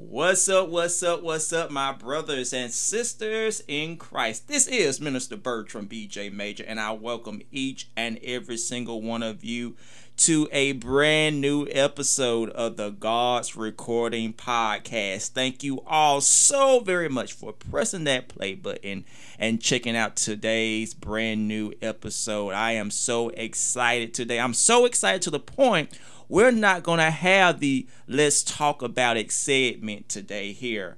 What's up, what's up, what's up, my brothers and sisters in Christ? This is Minister Bertram BJ Major, and I welcome each and every single one of you to a brand new episode of the God's Recording Podcast. Thank you all so very much for pressing that play button and checking out today's brand new episode. I am so excited today. I'm so excited to the point we're not going to have the let's talk about it segment today here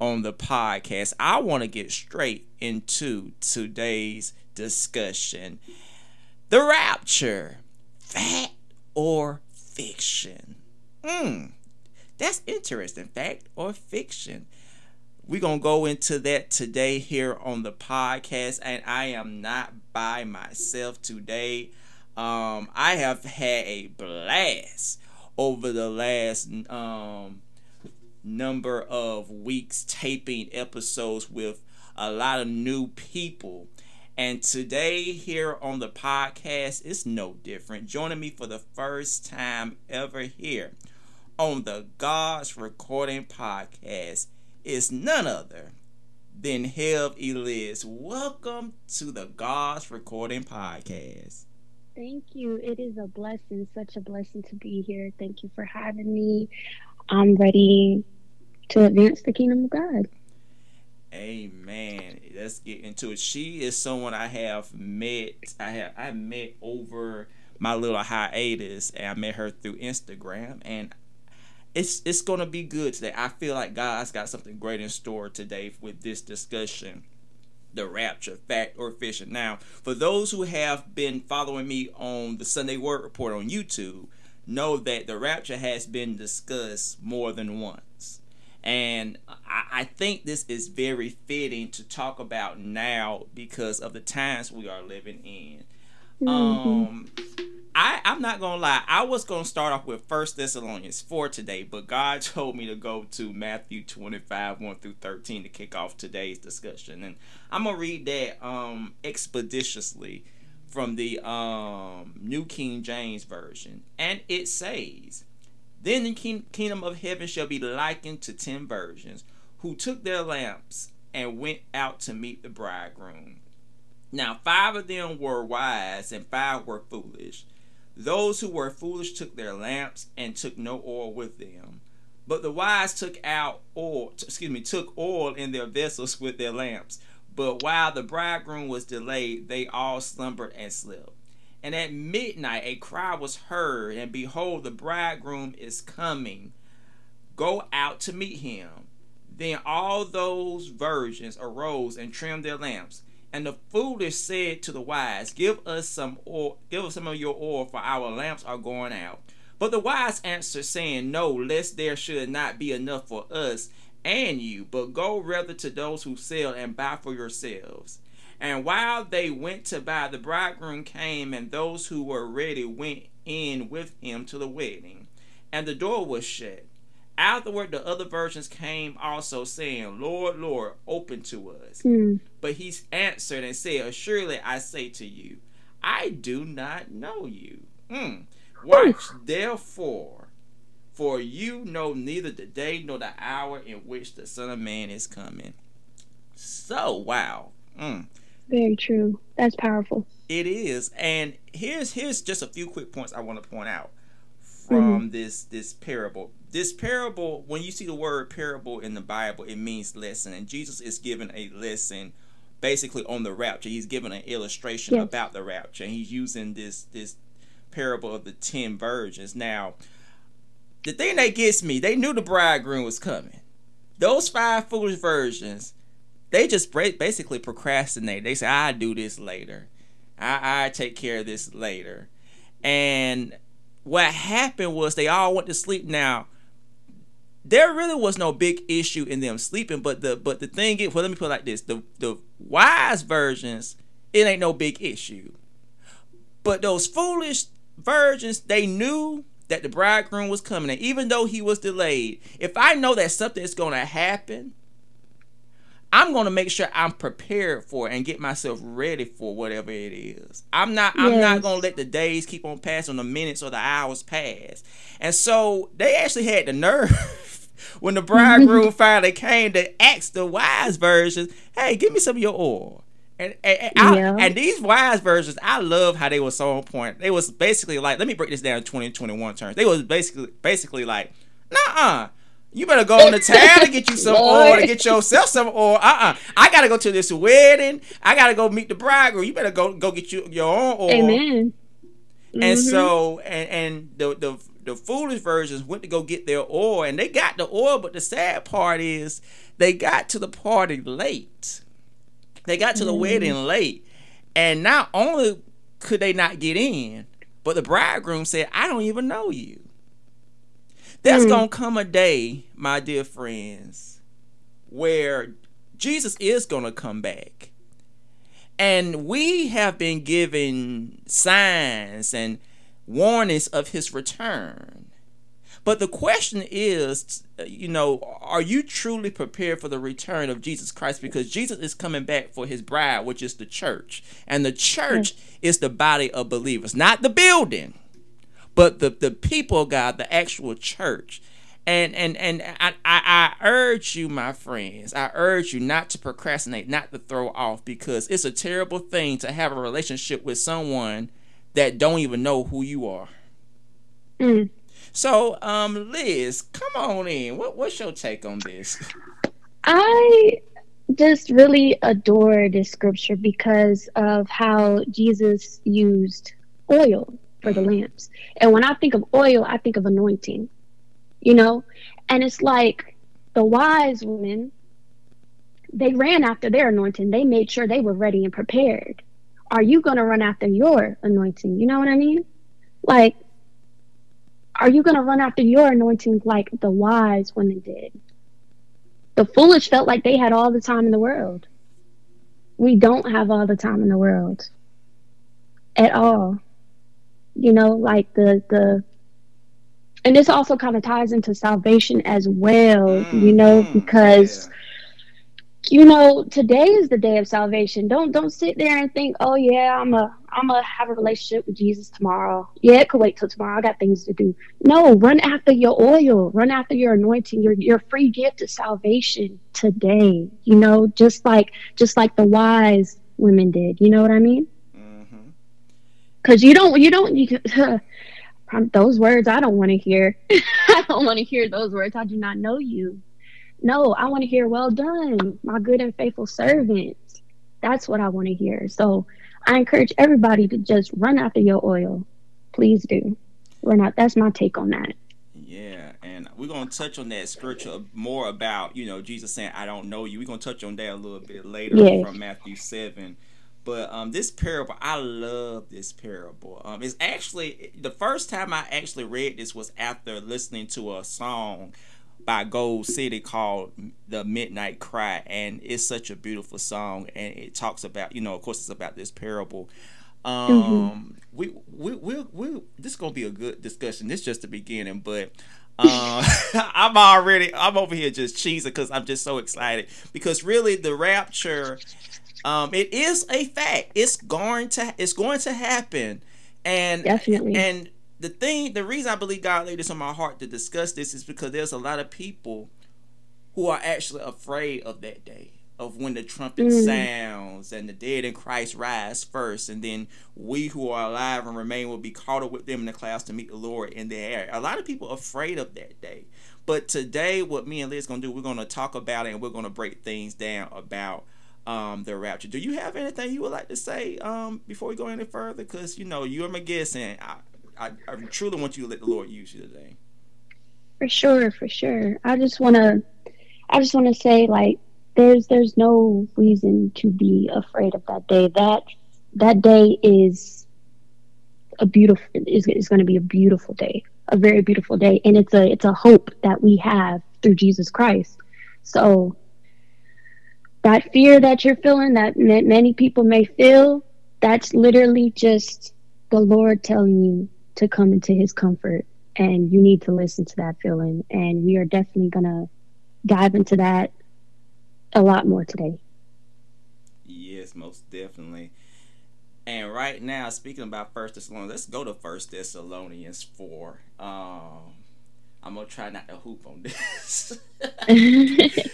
on the podcast. I want to get straight into today's discussion. The rapture, fact or fiction? Hmm, that's interesting. Fact or fiction? We're going to go into that today here on the podcast, and I am not by myself today. Um, I have had a blast over the last um, number of weeks taping episodes with a lot of new people. And today, here on the podcast, it's no different. Joining me for the first time ever here on the God's Recording Podcast is none other than Hev Eliz. Welcome to the God's Recording Podcast. Thank you. It is a blessing, such a blessing to be here. Thank you for having me. I'm ready to advance the kingdom of God. Amen. Let's get into it. She is someone I have met. I have I met over my little hiatus, and I met her through Instagram, and it's it's gonna be good today. I feel like God's got something great in store today with this discussion the rapture, fact or fiction. Now, for those who have been following me on the Sunday Word Report on YouTube, know that the rapture has been discussed more than once. And I, I think this is very fitting to talk about now because of the times we are living in. Mm-hmm. Um, I, I'm not gonna lie. I was gonna start off with First Thessalonians four today, but God told me to go to Matthew 25 one through 13 to kick off today's discussion, and I'm gonna read that um expeditiously from the um New King James version, and it says, "Then the king- kingdom of heaven shall be likened to ten virgins who took their lamps and went out to meet the bridegroom." Now, five of them were wise, and five were foolish. Those who were foolish took their lamps and took no oil with them. But the wise took out oil, excuse me, took oil in their vessels with their lamps. But while the bridegroom was delayed, they all slumbered and slept. And at midnight a cry was heard, and behold, the bridegroom is coming. Go out to meet him. Then all those virgins arose and trimmed their lamps. And the foolish said to the wise, Give us some oil, give us some of your oil, for our lamps are going out. But the wise answered, saying, No, lest there should not be enough for us and you, but go rather to those who sell and buy for yourselves. And while they went to buy, the bridegroom came, and those who were ready went in with him to the wedding. And the door was shut. Afterward, the other virgins came also, saying, Lord, Lord, open to us. Mm. But he answered and said, Assuredly I say to you, I do not know you. Mm. Watch therefore, for you know neither the day nor the hour in which the Son of Man is coming. So, wow. Mm. Very true. That's powerful. It is. And here's here's just a few quick points I want to point out from mm-hmm. this this parable this parable, when you see the word parable in the Bible, it means lesson. And Jesus is giving a lesson basically on the rapture. He's giving an illustration yes. about the rapture. And he's using this this parable of the ten virgins. Now, the thing that gets me, they knew the bridegroom was coming. Those five foolish virgins, they just basically procrastinate. They say, I do this later. I I take care of this later. And what happened was they all went to sleep now there really was no big issue in them sleeping. But the but the thing is, well, let me put it like this: the the wise virgins, it ain't no big issue. But those foolish virgins, they knew that the bridegroom was coming, and even though he was delayed, if I know that something is to happen, I'm going to make sure I'm prepared for it and get myself ready for whatever it is. I'm not yes. I'm not going to let the days keep on passing, the minutes or the hours pass. And so they actually had the nerve when the bridegroom finally came to ask the wise versions, "Hey, give me some of your oil." And and, and, I, Yeah. and these wise versions, I love how they were so on point. They was basically like, let me break this down in 2021 terms. They was basically basically like, nah, you better go on the town to get you some oil, to get yourself some oil. Uh uh I gotta go to this wedding. I gotta go meet the bridegroom. You better go go get you your own oil. Amen. And Mhm. so and and the the the foolish versions went to go get their oil and they got the oil, but the sad part is they got to the party late. They got to the Mm. wedding late. And not only could they not get in, but the bridegroom said, I don't even know you. There's Mm. gonna come a day, my dear friends, where Jesus is gonna come back. And we have been given signs and warnings of his return. But the question is, you know, are you truly prepared for the return of Jesus Christ? Because Jesus is coming back for his bride, which is the church. And the church is the body of believers, not the building, but the, the people of God, the actual church. And and and I, I, I urge you, my friends, I urge you not to procrastinate, not to throw off, because it's a terrible thing to have a relationship with someone that don't even know who you are. Mm. So, um, Liz, come on in. What what's your take on this? I just really adore this scripture because of how Jesus used oil for the lamps. And when I think of oil, I think of anointing, you know? And it's like the wise women, they ran after their anointing. They made sure they were ready and prepared. Are you going to run after your anointing? You know what I mean? Like, are you going to run after your anointing like the wise women did? The foolish felt like they had all the time in the world. We don't have all the time in the world at all. You know, like the the and this also kind of ties into salvation as well, you know, Mhm, because you know, today is the day of salvation. Don't don't sit there and think, "Oh yeah, I'm a I'm a have a relationship with Jesus tomorrow." Yeah, it could wait till tomorrow. I got things to do. No, run after your oil. Run after your anointing. Your your free gift of salvation today. You know, just like just like the wise women did. You know what I mean? Because you don't you don't you can, those words I don't want to hear. I don't want to hear those words. I do not know you. No, I want to hear, well done, my good and faithful servant. That's what I want to hear. So I encourage everybody to just run after your oil. Please do. Run out. That's my take on that. Yeah, and we're gonna touch on that scripture more about you know Jesus saying, "I don't know you." We're gonna touch on that a little bit later Yes. from Matthew seven. But um, this parable, I love this parable. Um, it's actually the first time I actually read this was after listening to a song by Gold City called "The Midnight Cry," and it's such a beautiful song. And it talks about, you know, of course, it's about this parable. Um, we we we we this is gonna be a good discussion. This is just the beginning, but uh, I'm already I'm over here just cheesing because I'm just so excited because really the rapture, um, it is a fact. It's going to it's going to happen, and Definitely. and the thing, the reason I believe God laid this on my heart to discuss this is because there's a lot of people who are actually afraid of that day, of when the trumpet Mm. sounds and the dead in Christ rise first, and then we who are alive and remain will be caught up with them in the clouds to meet the Lord in the air. A lot of people are afraid of that day. But today, what me and Liz gonna do, we're gonna talk about it and we're gonna break things down about um, the rapture. Do you have anything you would like to say um, before we go any further? Because you know you're my guest, and I, I, I truly want you to let the Lord use you today. For sure, for sure. I just wanna I just wanna say like there's there's no reason to be afraid of that day. That that day is a beautiful is is gonna be a beautiful day. A very beautiful day. And it's a it's a hope that we have through Jesus Christ. So that fear that you're feeling that many people may feel, that's literally just the Lord telling you to come into his comfort and you need to listen to that feeling and we are definitely gonna dive into that a lot more today Yes, most definitely. And right now, speaking about First Thessalonians, let's go to First Thessalonians four. Um, I'm gonna try not to hoop on this.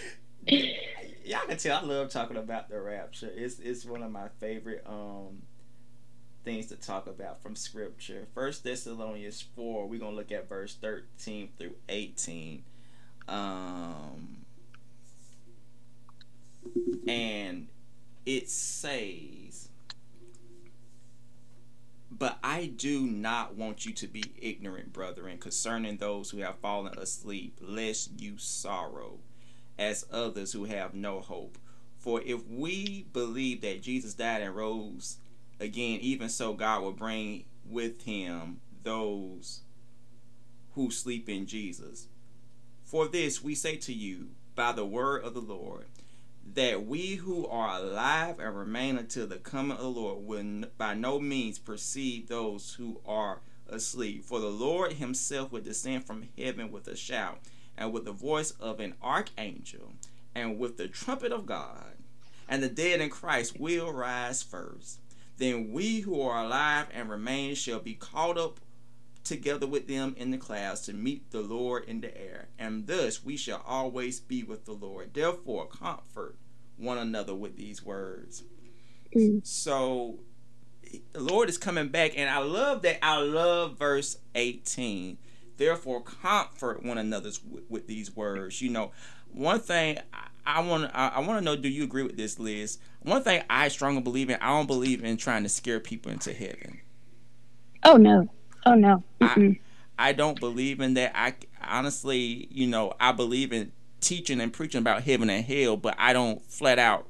Y'all can tell I love talking about the rapture. It's it's one of my favorite um things to talk about from scripture. First Thessalonians four, we're gonna look at verse thirteen through eighteen. Um and it says but I do not want you to be ignorant, brethren, concerning those who have fallen asleep, lest you sorrow, as others who have no hope. For if we believe that Jesus died and rose again, even so God will bring with him those who sleep in Jesus. For this we say to you by the word of the Lord that we who are alive and remain until the coming of the Lord will by no means precede those who are asleep. For the Lord himself will descend from heaven with a shout, and with the voice of an archangel, and with the trumpet of God. And the dead in Christ will rise first. Then we who are alive and remain shall be caught up together with them in the clouds to meet the Lord in the air. And thus we shall always be with the Lord. Therefore, comfort one another with these words. Mm. So the Lord is coming back, and I love that. I love verse 18. Therefore, comfort one another with, with these words. You know, one thing I, want I, want to know. Do you agree with this, Liz? One thing I strongly believe in. I don't believe in trying to scare people into heaven. Oh no! Oh no! I, I don't believe in that. I honestly, you know, I believe in teaching and preaching about heaven and hell, but I don't flat out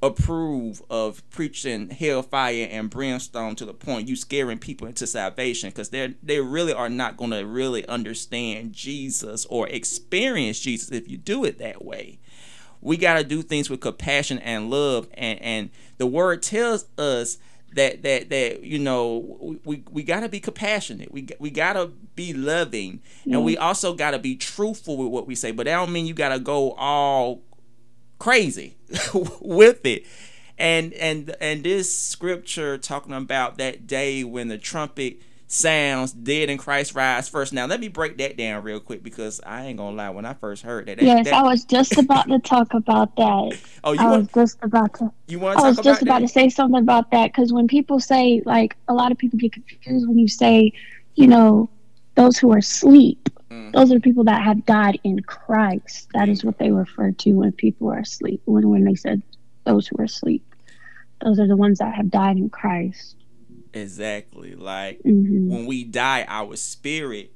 approve of preaching hellfire and brimstone to the point you scaring people into salvation because they they really are not going to really understand Jesus or experience Jesus if you do it that way. We got to do things with compassion and love and and the word tells us that that that you know we we got to be compassionate we we got to be loving and we mm. also got to be truthful with what we say but that don't mean you got to go all crazy with it and and and this scripture talking about that day when the trumpet sounds dead in Christ rise first. Now let me break that down real quick because I ain't gonna lie. When I first heard that, that yes, that, I was just about to talk about that. Oh, you I want, was just about to. You want? To I was just about, about to say something about that because when people say like a lot of people get confused when you say, you know, those who are asleep. Mm. Those are people that have died in Christ. That is what they refer to when people are asleep. When when they said those who are asleep, those are the ones that have died in Christ. Exactly. Like mm-hmm. when we die, our spirit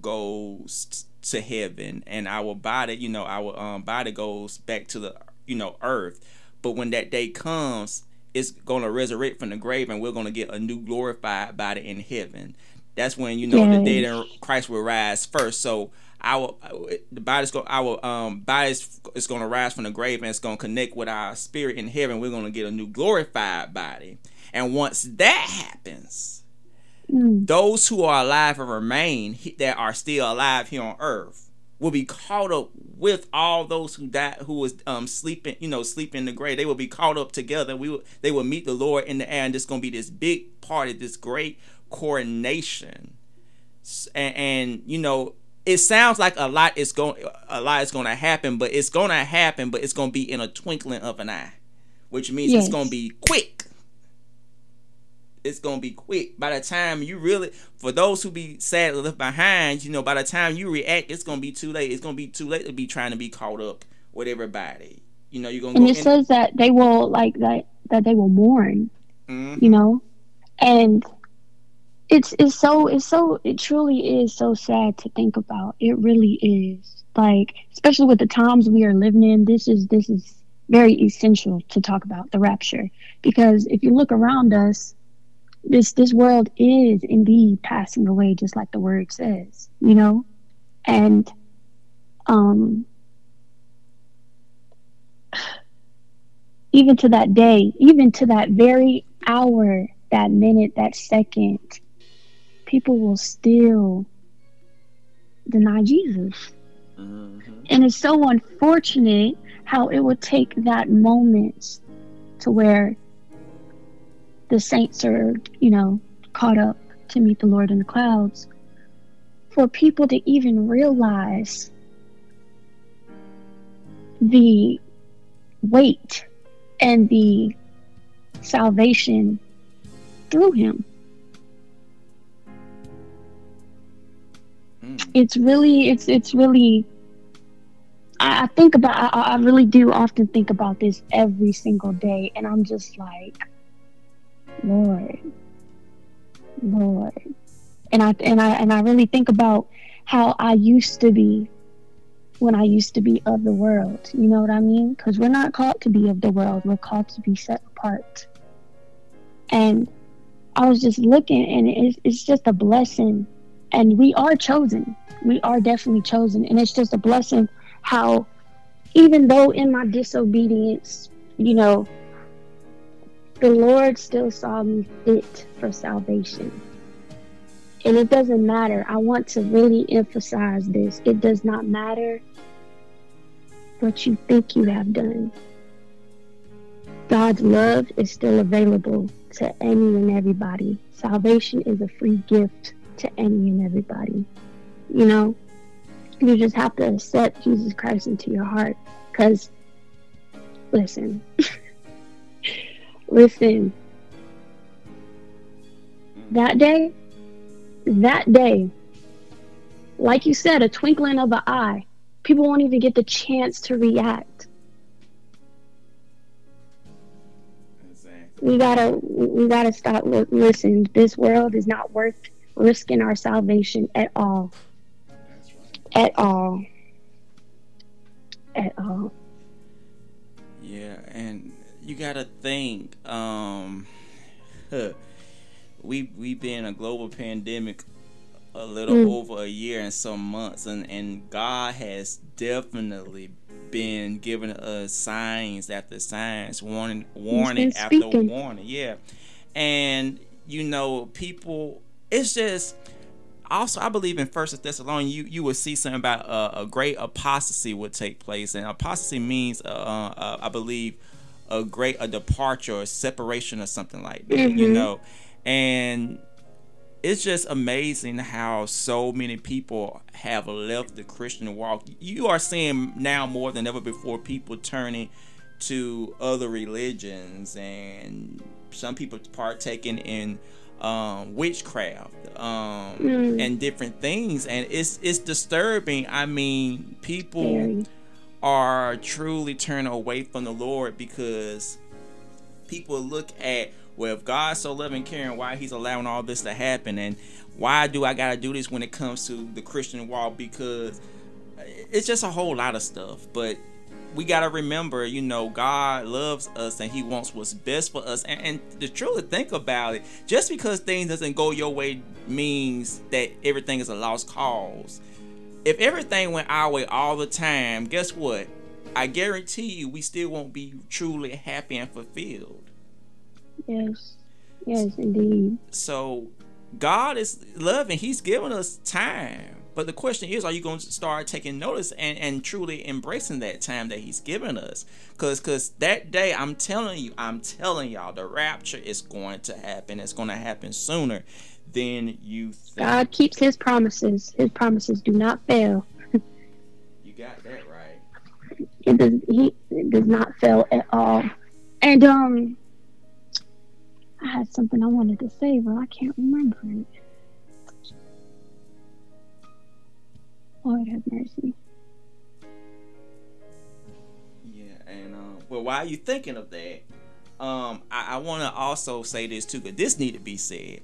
goes to heaven, and our body, you know, our um, body goes back to the you know earth. But when that day comes, it's gonna resurrect from the grave, and we're gonna get a new glorified body in heaven. That's when you know the dead in Christ will rise first. So our the body's go our um body is going to rise from the grave and it's going to connect with our spirit in heaven. We're going to get a new glorified body. And once that happens, mm. those who are alive and remain that are still alive here on earth will be caught up with all those who died who was um sleeping you know sleeping in the grave they will be caught up together we will they will meet the lord in the air and it's going to be this big party this great coronation and, and you know it sounds like a lot is going a lot is going to happen but it's going to happen but it's going to be in a twinkling of an eye which means yes. it's going to be quick it's gonna be quick. By the time you really, for those who be sadly left behind, you know, by the time you react, it's gonna be too late. It's gonna be too late to be trying to be caught up with everybody. You know, you're gonna. And it says that they will like that that they will mourn. Mm-hmm. You know, and it's it's so it's so it truly is so sad to think about. It really is. Like, especially with the times we are living in, this is this is very essential to talk about the rapture because if you look around us this this world is indeed passing away just like the word says you know and um even to that day even to that very hour that minute that second people will still deny jesus mm-hmm. and it's so unfortunate how it would take that moment to where the saints are, you know, caught up to meet the Lord in the clouds for people to even realize the weight and the salvation through him. Mm. It's really, it's it's really. I, I think about. I, I really do often think about this every single day, and I'm just like, Lord, Lord, and I and I and I really think about how I used to be when I used to be of the world. You know what I mean? Because we're not called to be of the world. We're called to be set apart. And I was just looking, and it's, it's just a blessing. And we are chosen. We are definitely chosen. And it's just a blessing how, even though in my disobedience, you know, the Lord still saw me fit for salvation. And it doesn't matter. I want to really emphasize this. It does not matter what you think you have done. God's love is still available to any and everybody. Salvation is a free gift to any and everybody. You know, you just have to accept Jesus Christ into your heart. Because, listen, listen, that day, that day, like you said, a twinkling of an eye, people won't even get the chance to react. We gotta, we gotta stop. Listen, this world is not worth risking our salvation at all. At all. At all. Yeah, and you gotta think. Um, huh, we we've been a global pandemic a little mm. over a year and some months and and God has definitely been giving us signs after signs warning warning after warning yeah and you know people it's just also I believe in First Thessalonians you you will see something about uh, a great apostasy would take place and apostasy means uh, uh, I believe a great a departure or separation or something like that mm-hmm. you know and it's just amazing how so many people have left the Christian walk. You are seeing now more than ever before people turning to other religions and some people partaking in um, witchcraft um, mm. and different things and it's it's disturbing i mean people are truly turning away from the lord because people look at well, if God's so loving, caring, why He's allowing all this to happen, and why do I gotta do this when it comes to the Christian walk? Because it's just a whole lot of stuff. But we gotta remember, you know, God loves us and He wants what's best for us. And, and to truly think about it, just because things doesn't go your way means that everything is a lost cause. If everything went our way all the time, guess what? I guarantee you, we still won't be truly happy and fulfilled. Yes. Yes, indeed. So God is loving. He's giving us time. But the question is, are you going to start taking notice and, and truly embracing that time that he's given us? Cause cause that day, I'm telling you, I'm telling y'all, the rapture is going to happen. It's going to happen sooner than you think. God keeps his promises. His promises do not fail. you got that right. It does he it does not fail at all. And um I had something I wanted to say, but I can't remember it. Lord have mercy. Yeah, and um, well, while you thinking of that, um, I, I want to also say this too, because this need to be said.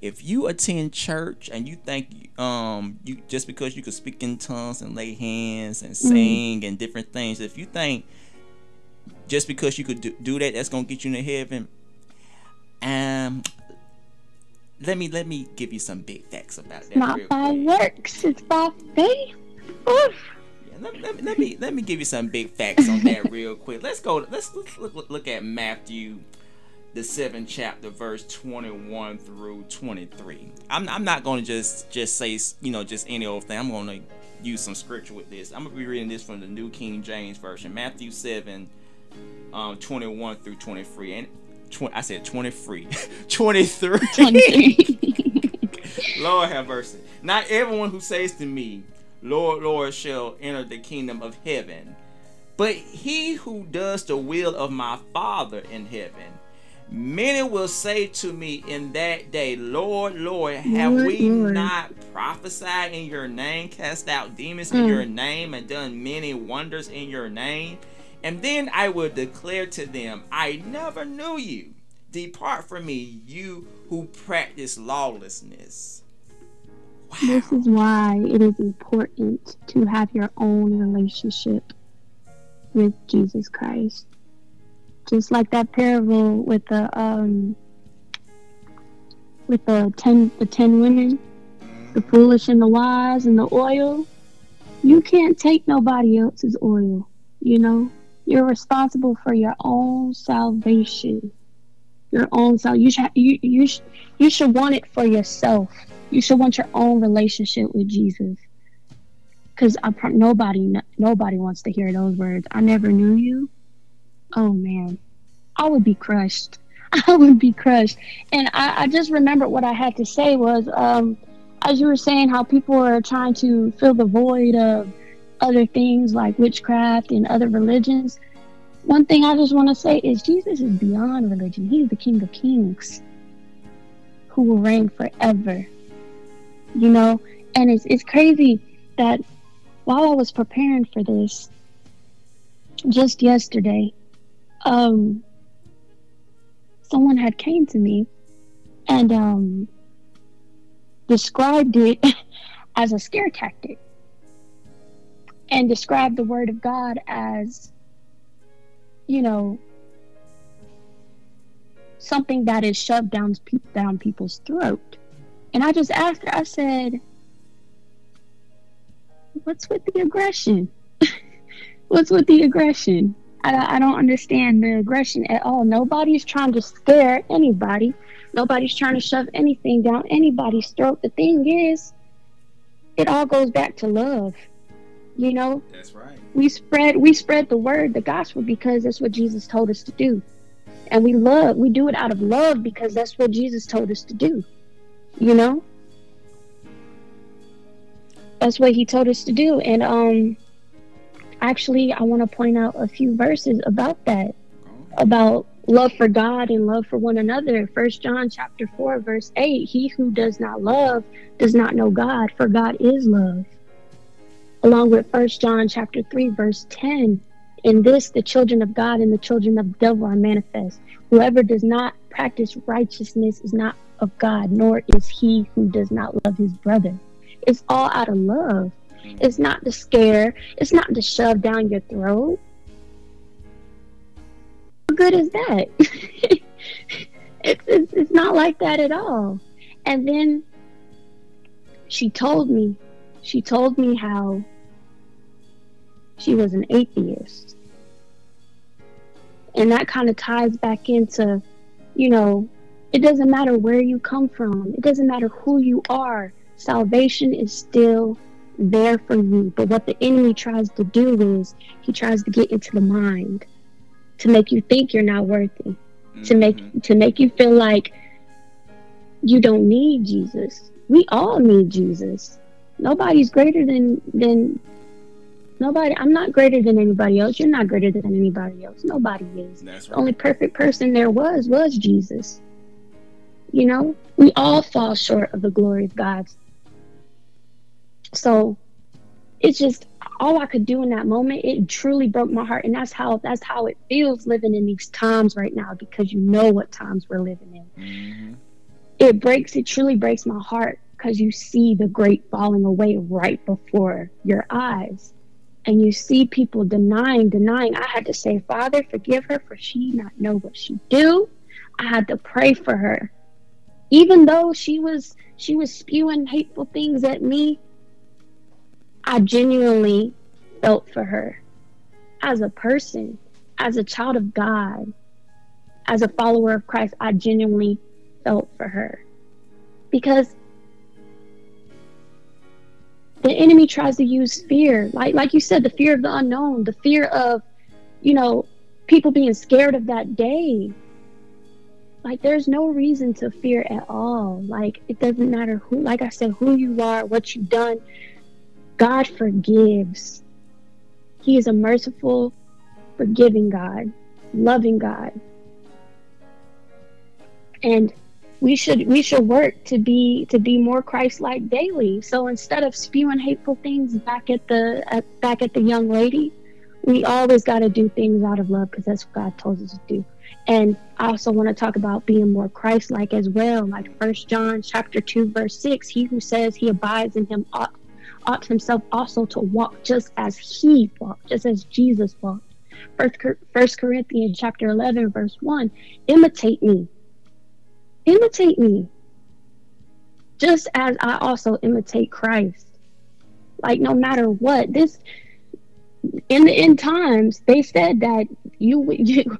If you attend church and you think um you just because you can speak in tongues and lay hands and mm-hmm. sing mm and different things, if you think just because you could do, do that, that's gonna get you into heaven, um, let me let me give you some big facts about that. Not by works, it's by faith. Oof. Yeah, let, let, let, me let me give you some big facts on that real quick. Let's go. Let's, let's look, look at Matthew, the seventh chapter, verse twenty-one through twenty-three. I'm I'm not going to just just say you know just any old thing. I'm going to use some scripture with this. I'm gonna be reading this from the New King James Version, Matthew seven, um, twenty-one through twenty-three, and 20, I said 23. 23. 23. Lord have mercy. Not everyone who says to me, Lord, Lord, shall enter the kingdom of heaven, but he who does the will of my Father in heaven. Many will say to me in that day, Lord, Lord, have Lord, we Lord. not prophesied in your name, cast out demons in Mm. your name, and done many wonders in your name? And then I will declare to them, I never knew you. Depart from me, you who practice lawlessness. Wow. This is why it is important to have your own relationship with Jesus Christ. Just like that parable with the um with the ten the ten women, the foolish and the wise and the oil. You can't take nobody else's oil, you know? You're responsible for your own salvation. Your own sal you should you you, sh- you should want it for yourself. You should want your own relationship with Jesus. Cause pro- nobody nobody wants to hear those words. I never knew you. Oh man, I would be crushed. I would be crushed. And I, I just remembered what I had to say was, um, as you were saying, how people are trying to fill the void of other things like witchcraft and other religions. One thing I just want to say is Jesus is beyond religion. He's the King of Kings who will reign forever. You know, and it's it's crazy that while I was preparing for this, just yesterday, um, someone had came to me and um, described it as a scare tactic, and describe the Word of God as, you know, something that is shoved down down people's throat. And I just asked her, I said, What's with the aggression? What's with the aggression? I, I don't understand the aggression at all. Nobody's trying to scare anybody. Nobody's trying to shove anything down anybody's throat. The thing is, it all goes back to love. You know, That's right. we spread we spread the word, the gospel, because that's what Jesus told us to do. And we love, we do it out of love because that's what Jesus told us to do. You know? That's what he told us to do. And um actually I want to point out a few verses about that. About love for God and love for one another. First John chapter four, verse eight. He who does not love does not know God, for God is love. Along with First John chapter three, verse ten. In this the children of God and the children of the devil are manifest. Whoever does not practice righteousness is not of God, nor is he who does not love his brother. It's all out of love. It's not to scare. It's not to shove down your throat. How good is that? it's, it's it's not like that at all. And then she told me, she told me how she was an atheist, and that kind of ties back into, you know, it doesn't matter where you come from. It doesn't matter who you are. Salvation is still there for you. But what the enemy tries to do is he tries to get into the mind to make you think you're not worthy, to mm-hmm. make to make you feel like you don't need Jesus. We all need Jesus. Nobody's greater than than nobody. I'm not greater than anybody else. You're not greater than anybody else. Nobody is. That's The only perfect person there was was Jesus. You know, we all fall short of the glory of God. So it's just all I could do in that moment. It truly broke my heart, and that's how that's how it feels living in these times right now because you know what times we're living in. Mhm. It breaks. It truly breaks my heart because you see the great falling away right before your eyes. And you see people denying, denying. I had to say, Father, forgive her for she not know what she do. I had to pray for her. Even though she was she was spewing hateful things at me, I genuinely felt for her as a person, as a child of God, as a follower of Christ. I genuinely felt for her because the enemy tries to use fear, like like you said, the fear of the unknown, the fear of, you know, people being scared of that day. like there's no reason to fear at all. Like it doesn't matter who like I said, who you are, what you've done. God forgives. He is a merciful, forgiving God, loving God. And we should we should work to be to be more Christ-like daily. So instead of spewing hateful things back at the at, back at the young lady, we always got to do things out of love because that's what God told us to do. And I also want to talk about being more Christ-like as well. Like First John chapter two verse six, he who says he abides in him ought, ought himself also to walk just as he walked, just as Jesus walked. First, First Corinthians chapter eleven verse one, imitate me imitate me just as I also imitate Christ. Like no matter what, this in the end times they said that you, you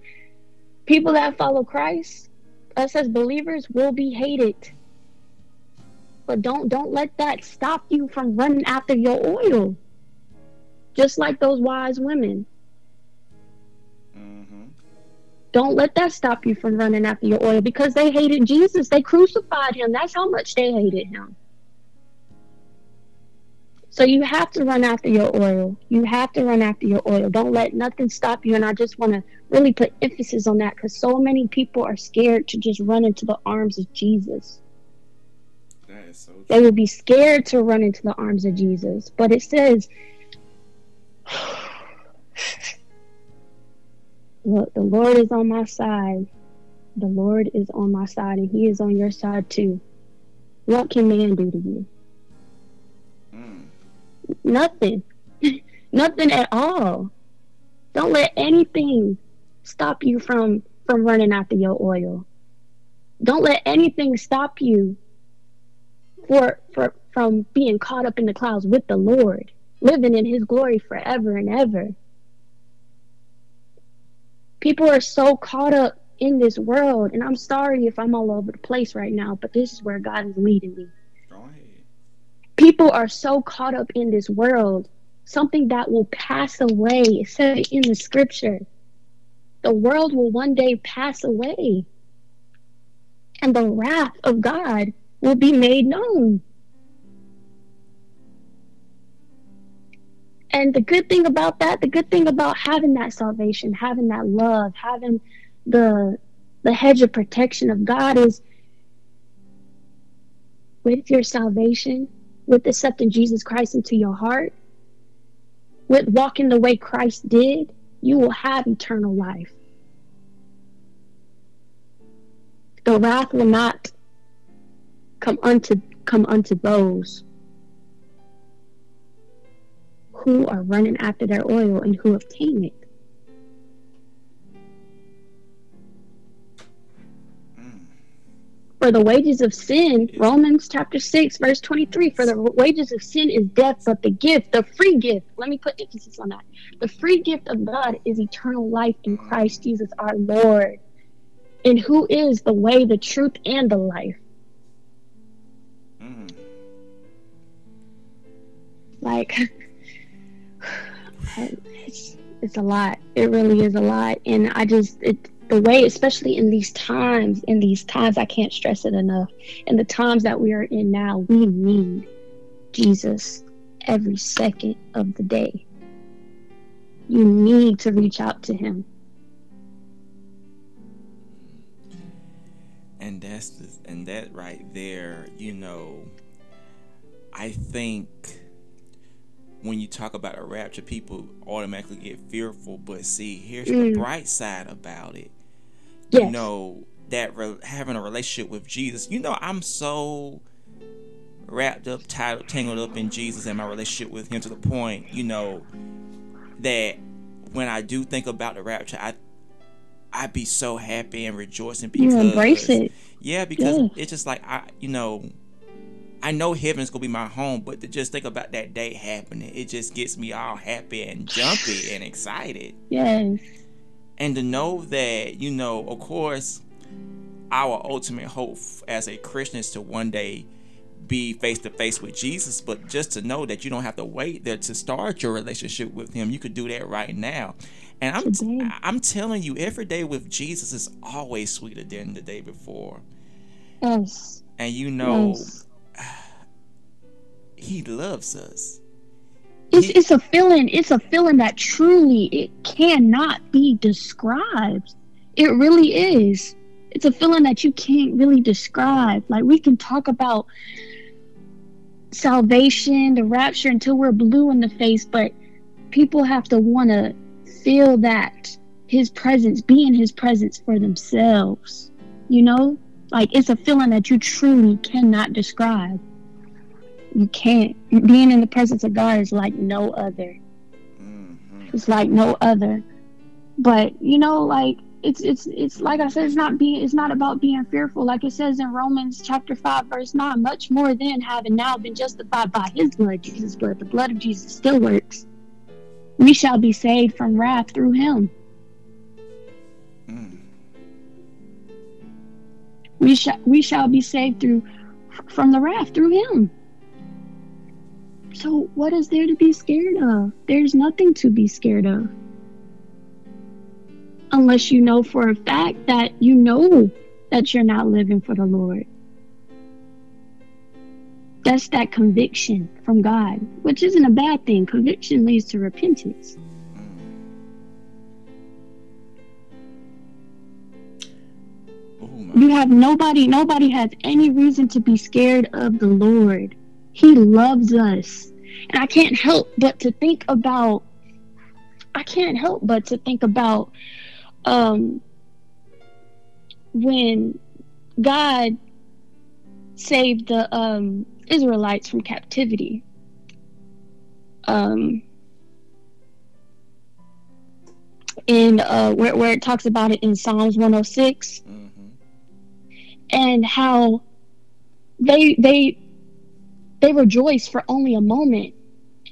people that follow Christ, us as believers, will be hated. But don't don't let that stop you from running after your oil. Just like those wise women. Don't let that stop you from running after your oil because they hated Jesus. They crucified him. That's how much they hated him. So you have to run after your oil. You have to run after your oil. Don't let nothing stop you. And I just want to really put emphasis on that because so many people are scared to just run into the arms of Jesus. That is so true. They would be scared to run into the arms of Jesus. But it says, Look, the Lord is on my side. The Lord is on my side, and He is on your side too. What can man do to you? Mm. Nothing. Nothing at all. Don't let anything stop you from from running after your oil. Don't let anything stop you for for from being caught up in the clouds with the Lord, living in His glory forever and ever people are so caught up in this world, and I'm sorry if I'm all over the place right now, but this is where God is leading me. People are so caught up in this world, something that will pass away. It said in the scripture. The world will one day pass away, and the wrath of God will be made known. And the good thing about that, the good thing about having that salvation, having that love, having the the hedge of protection of God is with your salvation, with accepting Jesus Christ into your heart, with walking the way Christ did, you will have eternal life. The wrath will not come unto come unto those who are running after their oil and who obtain it. For the wages of sin, Romans chapter 6, verse 23, for the wages of sin is death, but the gift, the free gift, let me put emphasis on that. The free gift of God is eternal life in Christ Jesus our Lord, and who is the way, the truth, and the life. Mm. Like, it's it's a lot. It really is a lot, and I just it the way, especially in these times, in these times, I can't stress it enough. In the times that we are in now, we need Jesus every second of the day. You need to reach out to Him. And that's the, and that right there, you know, I think when you talk about a rapture, people automatically get fearful. But see, here's mm. the bright side about it. Yes. You know that re- having a relationship with Jesus. You know, I'm so wrapped up, tied, tangled up in Jesus and my relationship with Him to the point, you know, that when I do think about the rapture, I I'd be so happy and rejoicing because you embrace it. Yeah, because yeah. it's just like I, you know, I know heaven's gonna be my home, but to just think about that day happening, it just gets me all happy and jumpy and excited. Yes. And to know that, you know, of course, our ultimate hope as a Christian is to one day be face to face with Jesus, but just to know that you don't have to wait there to start your relationship with Him. You could do that right now. And I'm. I'm telling you, every day with Jesus is always sweeter than the day before. Yes. And you know, yes. He loves us. It's, He- it's a feeling. It's a feeling that truly it cannot be described. It really is. It's a feeling that you can't really describe. Like we can talk about salvation, the rapture until we're blue in the face, but people have to want to feel that his presence, be in his presence for themselves. You know? Like it's a feeling that you truly cannot describe. You can't. Being in the presence of God is like no other. Mhm. It's like no other. But you know, like it's it's it's like I said, it's not being it's not about being fearful. Like it says in Romans chapter five, verse nine, much more than having now been justified by his blood, Jesus' blood, the blood of Jesus still works. We shall be saved from wrath through him. We shall we shall be saved through from the wrath through him. So what is there to be scared of? There's nothing to be scared of. Unless you know for a fact that you know that you're not living for the Lord. That's that conviction from God, which isn't a bad thing. Conviction leads to repentance. You have nobody, nobody has any reason to be scared of the Lord. He loves us. And I can't help but to think about, I can't help but to think about um, when God saved the um, Israelites from captivity. Um, in uh, where, where it talks about it in Psalms 106 Mhm. And how they they they rejoiced for only a moment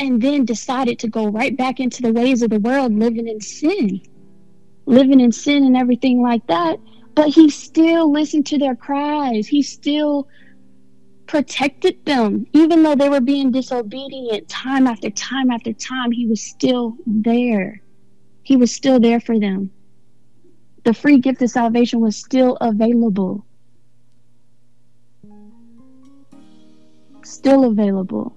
and then decided to go right back into the ways of the world living in sin living in sin and everything like that. But he still listened to their cries. He still protected them. Even though they were being disobedient time after time after time he was still there. He was still there for them. The free gift of salvation was still available still available.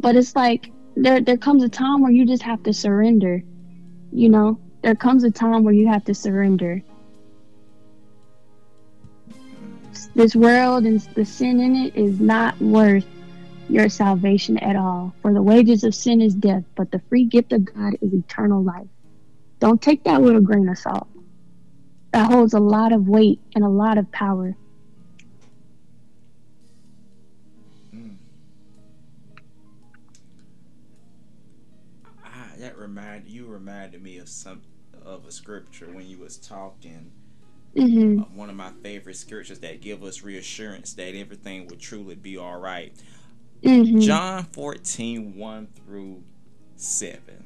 But it's like there there comes a time where you just have to surrender. You know, there comes a time where you have to surrender. This world and the sin in it is not worth your salvation at all. For the wages of sin is death, but the free gift of God is eternal life. Don't take that with a grain of salt. That holds a lot of weight and a lot of power. That remind you reminded me of some of a scripture when you was talking. hmm Uh, one of my favorite scriptures that give us reassurance that everything will truly be all right. hmm John 14, 1 through 7.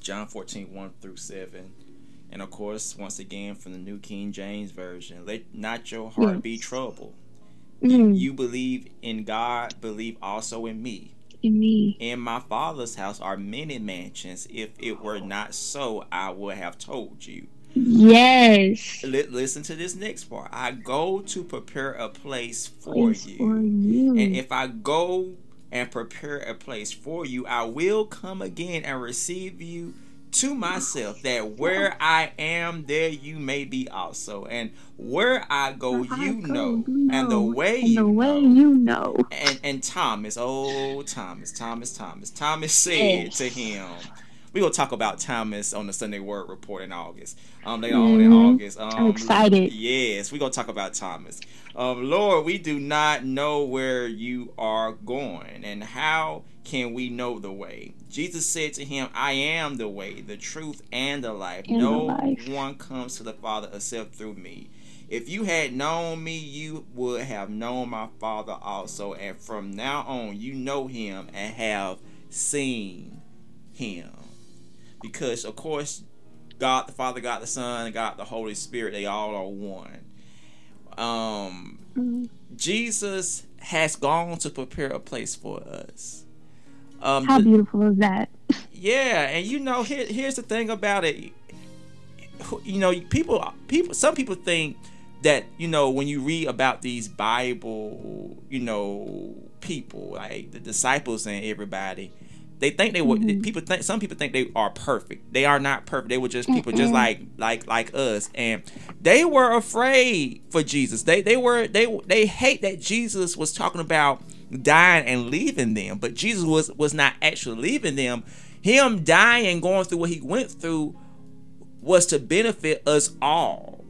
John 14, 1 through 7. And of course, once again from the New King James Version, let not your heart be troubled. Mm, You believe in God, believe also in me. In me. In my Father's house are many mansions. If it were not so, I would have told you. Yes. Li- listen to this next part. I go to prepare a place for Place you. for you. And if I go and prepare a place for you, I will come again and receive you to myself, that where I am, there you may be also. And where I go, you know. And the way you the way know. you know. And and Thomas, oh Thomas, Thomas, Thomas, Thomas said to him, "We gonna talk about Thomas on the Sunday Word Report in August. Um, later on in Mhm. August. Um, I'm excited. Yes, we gonna talk about Thomas. Um, Lord, we do not know where you are going, and how can we know the way? Jesus said to him, "I am the way, the truth, and the life. And the no life. one comes to the Father except through me." If you had known me, you would have known my Father also. And from now on, you know him and have seen him. Because, of course, God the Father, God the Son, and God the Holy Spirit, they all are one. Um, Mm, Jesus has gone to prepare a place for us. Um, How beautiful is that? Yeah, and you know, here, here's the thing about it. You know, people, people, some people think that you know when you read about these Bible, you know, people like the disciples and everybody, they think they were mm-hmm. people think some people think they are perfect. They are not perfect. They were just people mm just like like like us, and they were afraid for Jesus. They they were they they hate that Jesus was talking about dying and leaving them, but Jesus was was not actually leaving them. Him dying, going through what he went through, was to benefit us all.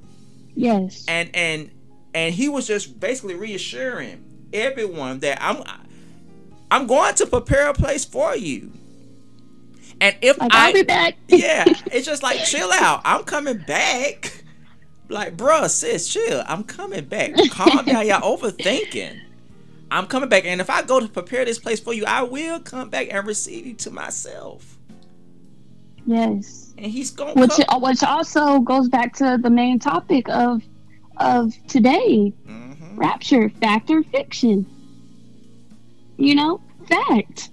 Yes. And and and he was just basically reassuring everyone that I'm I'm going to prepare a place for you. And if like, I, will be back. yeah, it's just like chill out. I'm coming back. Like, bruh, sis, chill. I'm coming back. Calm down. Y'all overthinking. I'm coming back. And if I go to prepare this place for you, I will come back and receive you to myself. Yes. And he's going which come. which also goes back to the main topic of of today. Mm-hmm. Rapture, fact or fiction. You know, fact.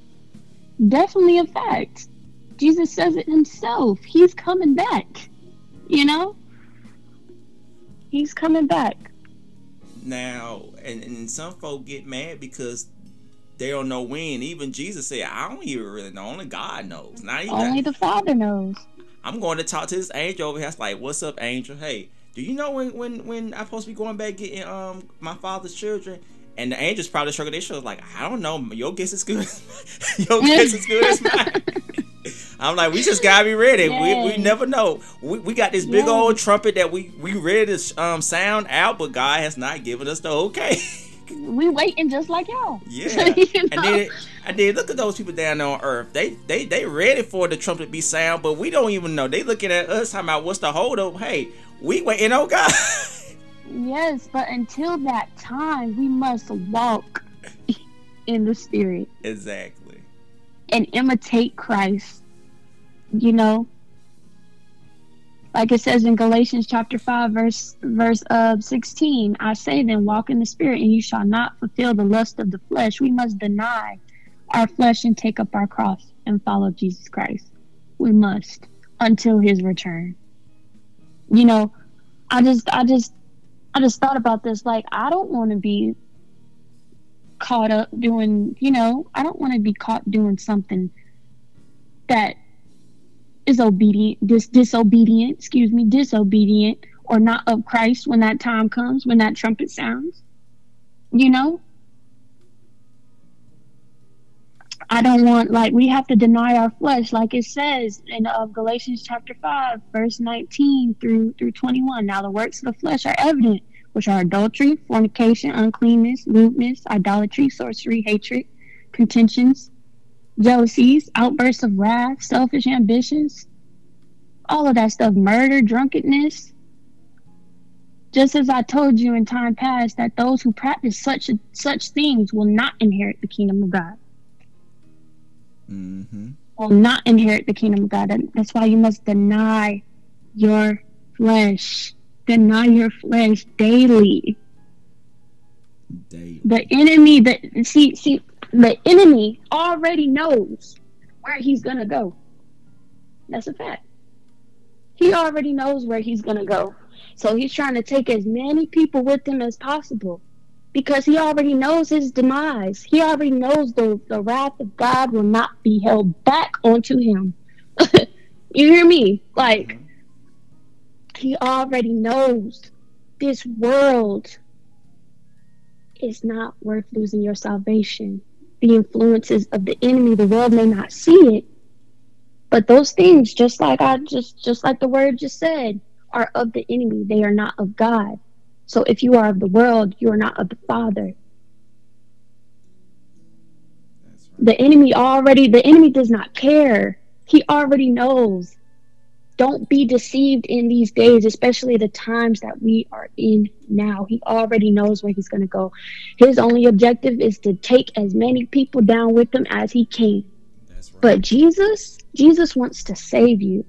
Definitely a fact. Jesus says it himself. He's coming back. You know? He's coming back. Now, and, and some folk get mad because they don't know when. Even Jesus said, I don't even really know. Only God knows. Not even Only the Father knows. I'm going to talk to this angel over here. It's like, what's up, angel? Hey, do you know when when when I'm supposed to be going back getting um my father's children? And the angels probably shrugging their shoulders like, I don't know. Your guess is good. Your guess is good as mine. I'm like, we just gotta be ready. We, we never know. We, we got this big old trumpet that we we ready to um sound out, but God has not given us the okay. we waiting just like y'all. Yeah. you know? And then and then look at those people down on earth. They they they ready for the trumpet to be sound, but we don't even know. They looking at us talking about what's the hold up. Hey, we waiting on God. yes, but until that time, we must walk in the spirit. Exactly. And imitate Christ. You know, like it says in Galatians chapter 5 verse verse uh 16 I say then walk in the spirit and you shall not fulfill the lust of the flesh. We must deny our flesh and take up our cross and follow Jesus Christ. We must until his return. You know I just I just I just thought about this like I don't want to be caught up doing you know I don't want to be caught doing something that is obedient, dis- disobedient, excuse me, disobedient or not of Christ when that time comes, when that trumpet sounds. You know? I don't want like we have to deny our flesh, like it says in uh, Galatians chapter five, verse nineteen through through twenty one. Now the works of the flesh are evident, which are adultery, fornication, uncleanness, lewdness, idolatry, sorcery, hatred, contentions, jealousies, outbursts of wrath, selfish ambitions, all of that stuff, murder, drunkenness. Just as I told you in time past that those who practice such such things will not inherit the kingdom of God. Mm-hmm. Will not inherit the kingdom of God. And that's why you must deny your flesh. Deny your flesh daily. Daily. The enemy that see see the enemy already knows where he's gonna go. That's a fact. He already knows where he's gonna go. So he's trying to take as many people with him as possible. Because he already knows his demise. He already knows the, the wrath of God will not be held back onto him. you hear me? Like mm-hmm. he already knows this world is not worth losing your salvation the influences of the enemy. The world may not see it, but those things, just like I just just like the word just said, are of the enemy. They are not of God. So if you are of the world, you are not of the Father. Right. The enemy already the enemy does not care. He already knows don't be deceived in these days, especially the times that we are in now. He already knows where he's going to go. His only objective is to take as many people down with him as he can. Right. But Jesus, Jesus wants to save you.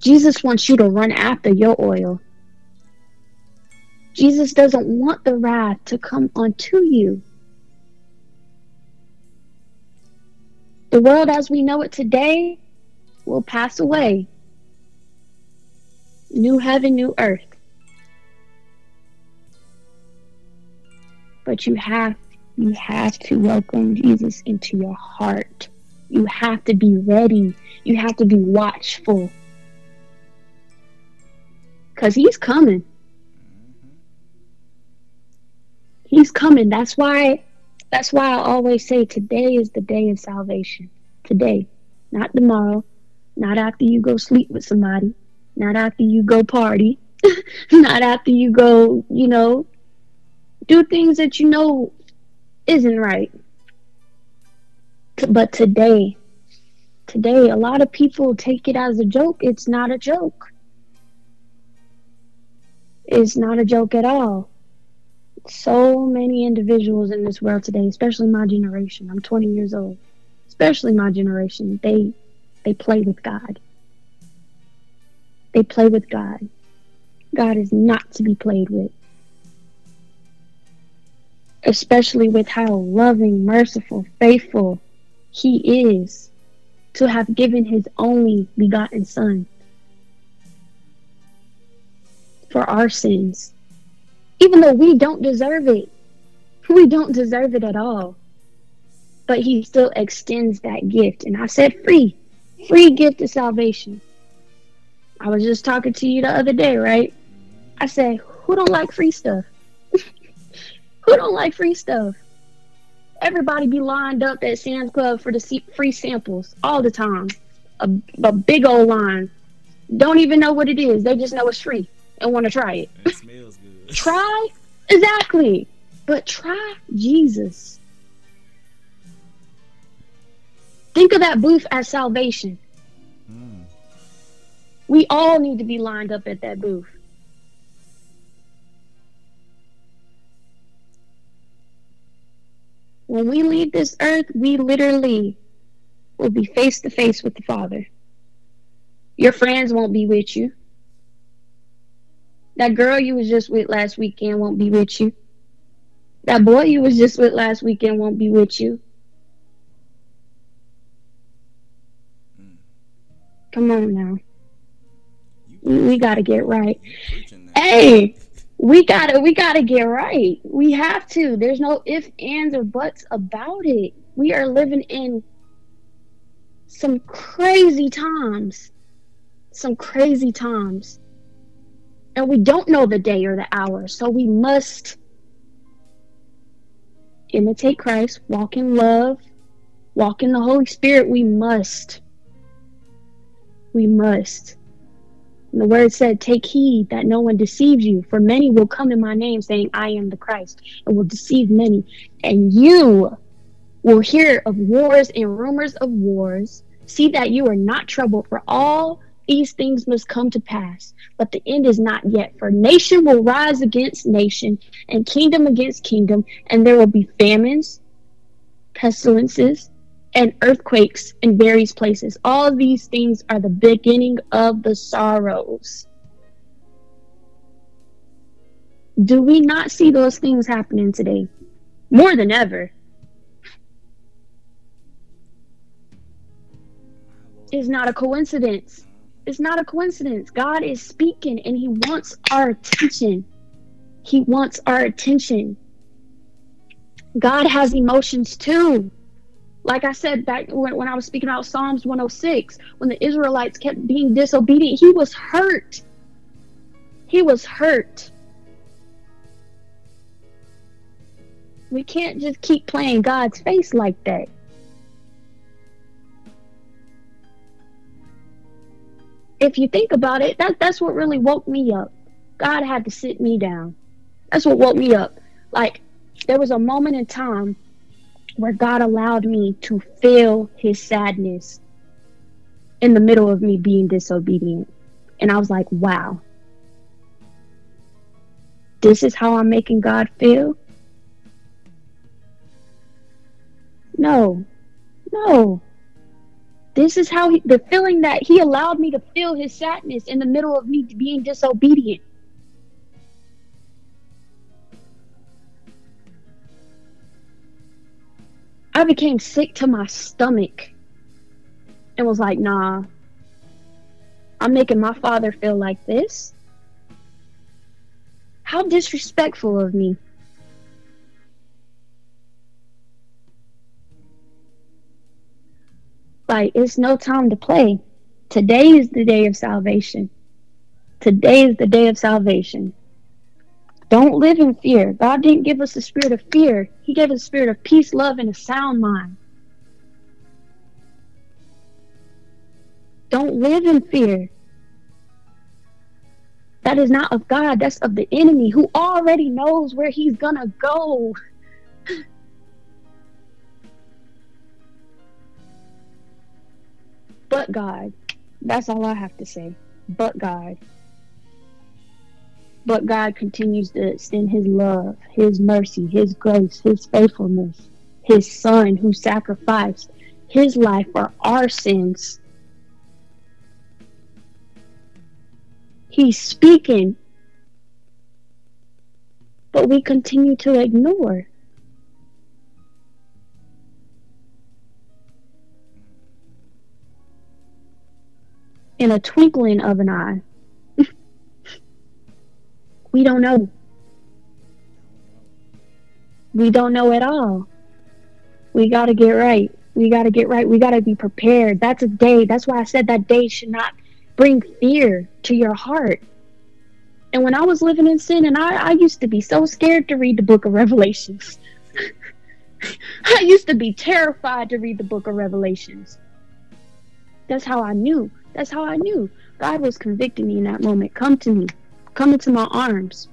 Jesus wants you to run after your oil. Jesus doesn't want the wrath to come onto you. The world as we know it today will pass away. New heaven, new earth. But you have you have to welcome Jesus into your heart. You have to be ready. You have to be watchful. Cuz he's coming. He's coming. That's why that's why I always say today is the day of salvation. Today, not tomorrow, not after you go sleep with somebody, not after you go party, not after you go, you know, do things that you know isn't right. But today, today, a lot of people take it as a joke. It's not a joke. It's not a joke at all. So many individuals in this world today, especially my generation. I'm 20 years old. Especially my generation, they they play with God. They play with God. God is not to be played with especially with how loving, merciful, faithful He is to have given His only begotten Son for our sins. Even though we don't deserve it, we don't deserve it at all. But He still extends that gift. And I said free, free gift of salvation. I was just talking to you the other day, right? I said, who don't like free stuff? Who don't like free stuff? Everybody be lined up at Sam's Club for the free samples all the time. A, a big old line. Don't even know what it is. They just know it's free and want to try it. It smells good. try? Exactly. But try Jesus. Think of that booth as salvation. Mm. We all need to be lined up at that booth. when we leave this earth, we literally will be face to face with the Father. Your friends won't be with you. That girl you was just with last weekend won't be with you. That boy you was just with last weekend won't be with you. Come on now. We, we got to get right. Hey, we gotta we gotta get right. We have to. There's no ifs, ands, or buts about it. We are living in some crazy times. Some crazy times. And we don't know the day or the hour. So we must imitate Christ, walk in love, walk in the Holy Spirit. We must. We must. And the word said, Take heed that no one deceives you, for many will come in my name, saying, I am the Christ, and will deceive many. And you will hear of wars and rumors of wars. See that you are not troubled, for all these things must come to pass. But the end is not yet, for nation will rise against nation, and kingdom against kingdom, and there will be famines, pestilences, and earthquakes in various places. All these things are the beginning of the sorrows. Do we not see those things happening today? More than ever. It's not a coincidence. It's not a coincidence. God is speaking and He wants our attention. He wants our attention. God has emotions too. Like I said back when, when I was speaking about Psalms 106, when the Israelites kept being disobedient, he was hurt. He was hurt. We can't just keep playing God's face like that. If you think about it, that, that's what really woke me up. God had to sit me down. That's what woke me up. Like, there was a moment in time where God allowed me to feel his sadness in the middle of me being disobedient. And I was like, wow, this is how I'm making God feel? No, no. This is how he, the feeling that he allowed me to feel his sadness in the middle of me being disobedient. I became sick to my stomach and was like, nah, I'm making my father feel like this. How disrespectful of me. Like, it's no time to play. Today is the day of salvation. Today is the day of salvation. Don't live in fear. God didn't give us a spirit of fear, He gave us a spirit of peace, love, and a sound mind. Don't live in fear. That is not of God, that's of the enemy who already knows where he's gonna go. but God. That's all I have to say. But God. But God continues to extend His love, His mercy, His grace, His faithfulness, His Son who sacrificed His life for our sins. He's speaking, but we continue to ignore. In a twinkling of an eye, we don't know. We don't know at all. We got to get right. We got to get right. We got to be prepared. That's a day. That's why I said that day should not bring fear to your heart. And when I was living in sin, and I, I used to be so scared to read the book of Revelations. I used to be terrified to read the book of Revelations. That's how I knew. That's how I knew. God was convicting me in that moment. Come to me. Come into my arms.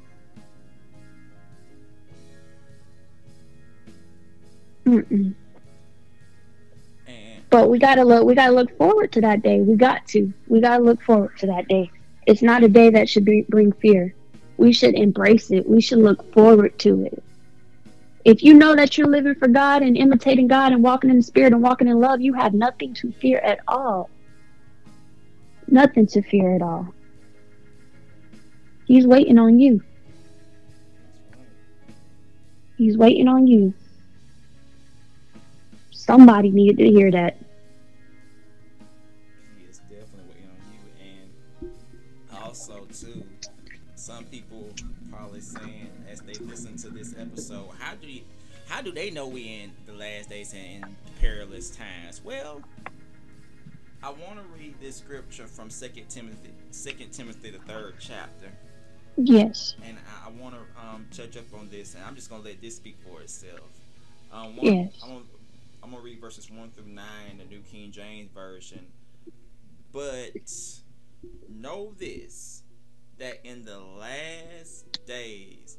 Mm-mm. But we gotta look. We gotta look forward to that day. We got to. We gotta look forward to that day. It's not a day that should be, bring fear. We should embrace it. We should look forward to it. If you know that you're living for God and imitating God and walking in the Spirit and walking in love, you have nothing to fear at all. Nothing to fear at all. He's waiting on you. He's waiting on you. Somebody needed to hear that. He is definitely waiting on you. And also, too, some people probably saying as they listen to this episode, how do you, how do they know we in the last days and in perilous times? Well, I want to read this scripture from Second Timothy, Second Timothy, the third chapter. Yes. And I, I want to um, judge up on this, and I'm just gonna let this speak for itself. Um, one, yes. I'm gonna, I'm gonna read verses one through nine, the New King James Version. But know this that in the last days,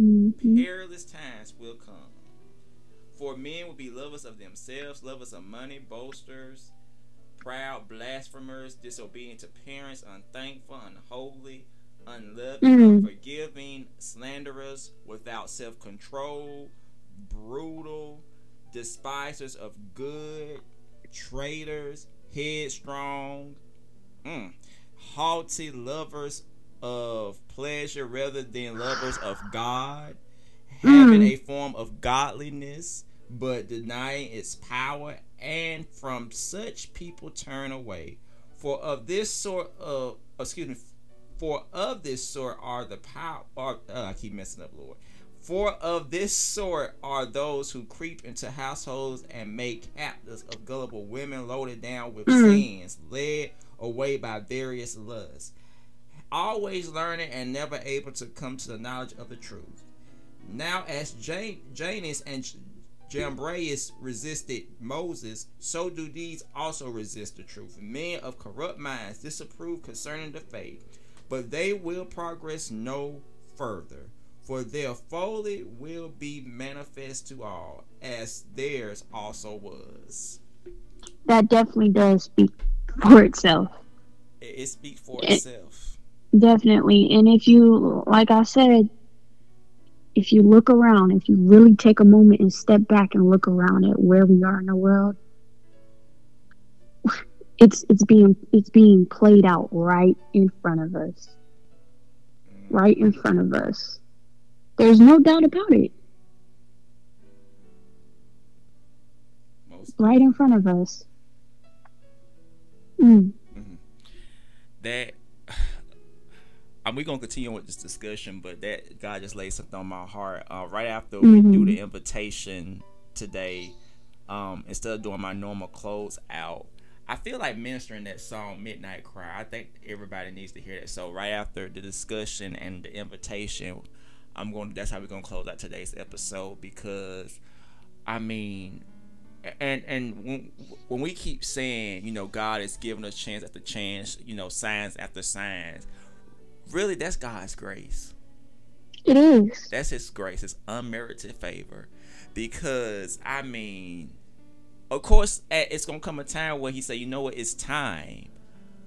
mm-hmm. perilous times will come. For men will be lovers of themselves, lovers of money, boasters, proud, blasphemers, disobedient to parents, unthankful, unholy, unloving, mm-hmm. unforgiving, slanderers, without self control, brutal, despisers of good, traitors, headstrong, mm, haughty lovers of pleasure rather than lovers of God, having mm. a form of godliness but denying its power, and from such people turn away. For of this sort of, excuse me, for of this sort are the power. uh, I keep messing up, Lord. For of this sort are those who creep into households and make captives of gullible women loaded down with mm-hmm. sins, led away by various lusts, always learning and never able to come to the knowledge of the truth. Now, as Jannes and Jambres resisted Moses, so do these also resist the truth. Men of corrupt minds disapprove concerning the faith but they will progress no further, for their folly will be manifest to all, as theirs also was. That definitely does speak for itself. It, it speaks for it, itself. Definitely. And if you, like I said, if you look around, if you really take a moment and step back and look around at where we are in the world, it's it's being it's being played out right in front of us right in front of us there's no doubt about it Most right in front of us Mm. Mm-hmm. That and we're gonna continue with this discussion, but that God just laid something on my heart. Uh, right after mm-hmm. we do the invitation today, um, instead of doing my normal close out, I feel like ministering that song "Midnight Cry." I think everybody needs to hear that. So right after the discussion and the invitation, I'm going. That's how we're gonna close out today's episode because, I mean, and and when, when we keep saying, you know, God is giving us chance after chance, you know, signs after signs really that's God's grace. It is. That's His grace, His unmerited favor. Because I mean, of course, it's gonna come a time where He say, you know what, it's time.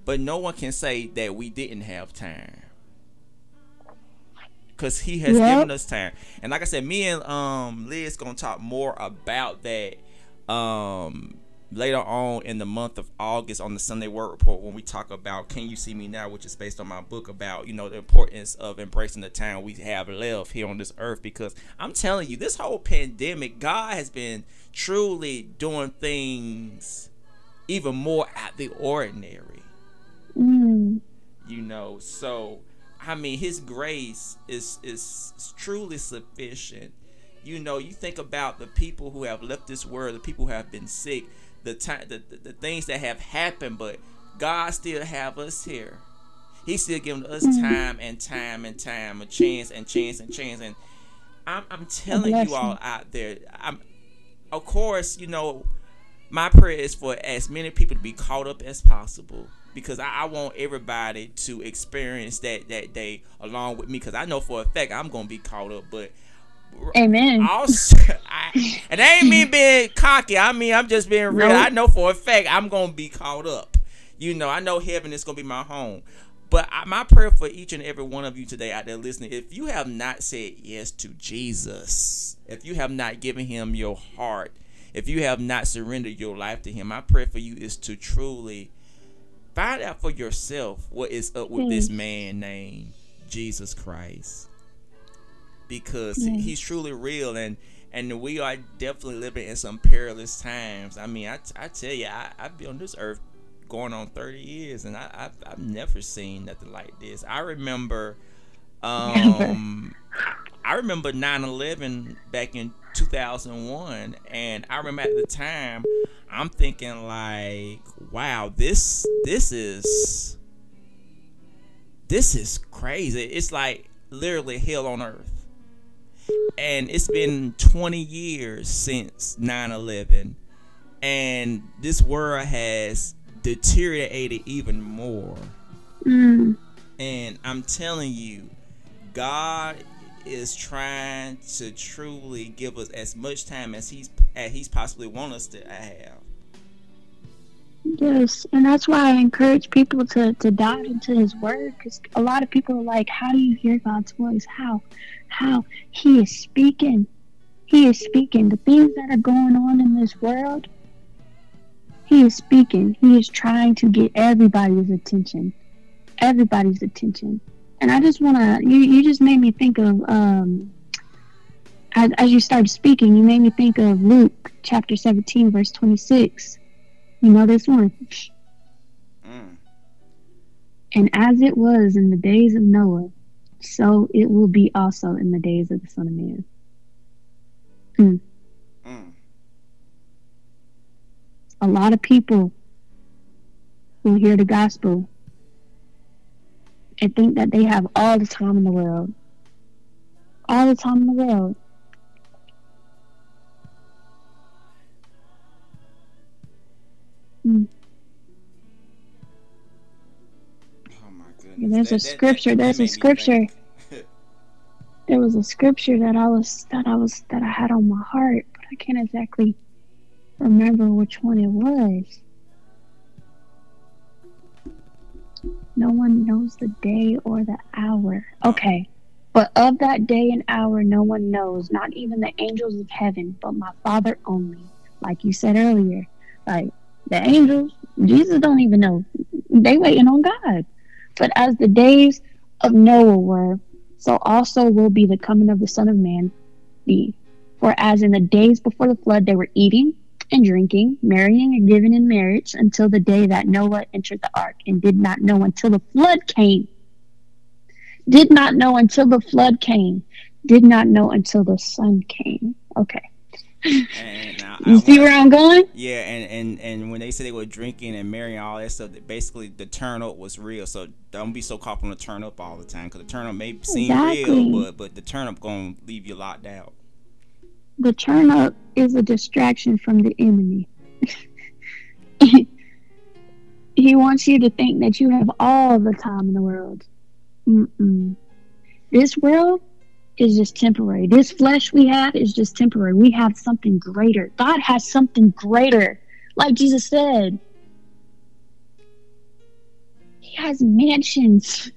But no one can say that we didn't have time. Cause He has yep. given us time. And like I said, me and um Liz gonna talk more about that um later on in the month of August on the Sunday Word Report when we talk about Can You See Me Now, which is based on my book about, you know, the importance of embracing the time we have left here on this earth. Because I'm telling you, this whole pandemic, God has been truly doing things even more out the ordinary. Mm. You know, so I mean his grace is is truly sufficient. You know, you think about the people who have left this world, the people who have been sick, the time the, the, the things that have happened, but God still have us here. He's still giving us mm-hmm. time and time and time, a chance and chance and chance. And I'm, I'm telling you all out there, I'm, of course, you know, my prayer is for as many people to be caught up as possible because I, I want everybody to experience that that day along with me because I know for a fact I'm gonna be caught up, but Amen. Also, I, and that ain't me being cocky. I mean, I'm just being real. I know for a fact I'm gonna be caught up. You know, I know heaven is gonna be my home. But I, my prayer for each and every one of you today out there listening, if you have not said yes to Jesus, if you have not given him your heart, if you have not surrendered your life to him, my prayer for you is to truly find out for yourself what is up with this man named Jesus Christ because yeah. he's truly real and and we are definitely living in some perilous times. I mean, I, I tell you, I, I've been on this earth going on 30 years and I, I've, I've never seen nothing like this. I remember, um, I remember 9-11 back in 2001 and I remember at the time, I'm thinking like, wow, this, this is, this is crazy. It's like literally hell on earth and it's been 20 years since 9-11 and this world has deteriorated even more. Mm. and i'm telling you god is trying to truly give us as much time as he's as he's possibly want us to have Yes, and that's why I encourage people to, to dive into His Word because a lot of people are like, How do you hear God's voice? How? how He is speaking. He is speaking. The things that are going on in this world, He is speaking. He is trying to get everybody's attention. Everybody's attention. And I just want to, you, you just made me think of, um, as, as you started speaking, you made me think of Luke chapter 17, verse 26. You know this one? Mm. And as it was in the days of Noah, so it will be also in the days of the Son of Man. Mm. Mm. A lot of people will hear the gospel and think that they have all the time in the world. All the time in the world. Mm. There's that, a scripture. That, that, there's a scripture. there was a scripture that I was that I was that I had on my heart, but I can't exactly remember which one it was. No one knows the day or the hour. Okay. But of that day and hour, no one knows, not even the angels of heaven, but my Father only. Like you said earlier, like the angels, Jesus don't even know. They waiting on God. But as the days of Noah were, so also will be the coming of the Son of Man be. For as in the days before the flood they were eating and drinking, marrying and giving in marriage until the day that Noah entered the ark, and did not know until the flood came. Did not know until the flood came. Did not know until the sun came. Okay. And now You I see where I'm going? Yeah, and, and and when they said they were drinking and marrying all that stuff, that basically the turn up was real. So don't be so caught on the turn up all the time, because the turn up may seem Exactly. real, but but the turn up gonna leave you locked out. The turn up is a distraction from the enemy. he wants you to think that you have all the time in the world. Mm-mm. This world is just temporary. This flesh we have is just temporary. We have something greater. God has something greater. Like Jesus said, He has mansions.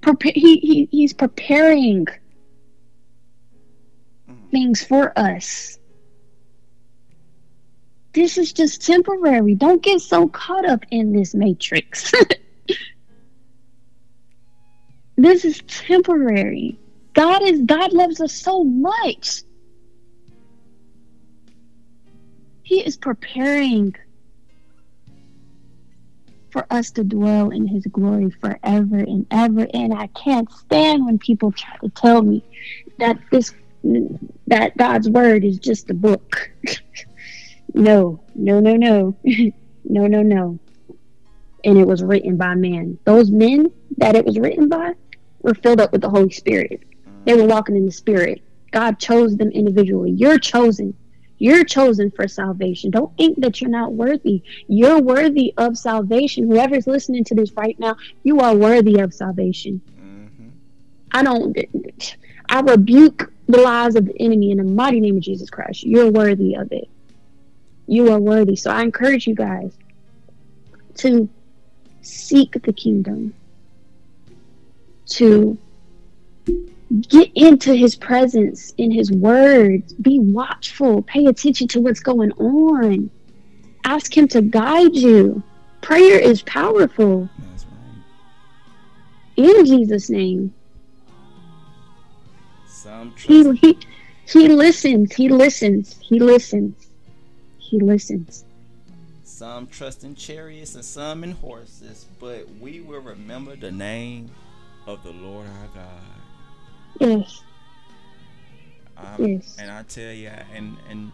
Prepa- he, he, he's preparing mm-hmm. things for us. This is just temporary. Don't get so caught up in this matrix. this is temporary. God is God loves us so much. He is preparing for us to dwell in his glory forever and ever and I can't stand when people try to tell me that this that God's word is just a book. no, no, no, no, no, no, no. And it was written by men. Those men that it was written by were filled up with the Holy Spirit. They were walking in the Spirit. God chose them individually. You're chosen. You're chosen for salvation. Don't think that you're not worthy. You're worthy of salvation. Whoever's listening to this right now, you are worthy of salvation. hmm I don't. I rebuke the lies of the enemy in the mighty name of Jesus Christ. You're worthy of it. You are worthy. So I encourage you guys to seek the kingdom, to get into his presence in his words, be watchful, pay attention to what's going on, ask him to guide you. Prayer is powerful That's right. in Jesus' name. Some He, he he listens. He listens. He listens. He listens. Some trust in chariots and some in horses, but we will remember the name of the Lord our God. Yes. Um, Yes. And I tell you, and and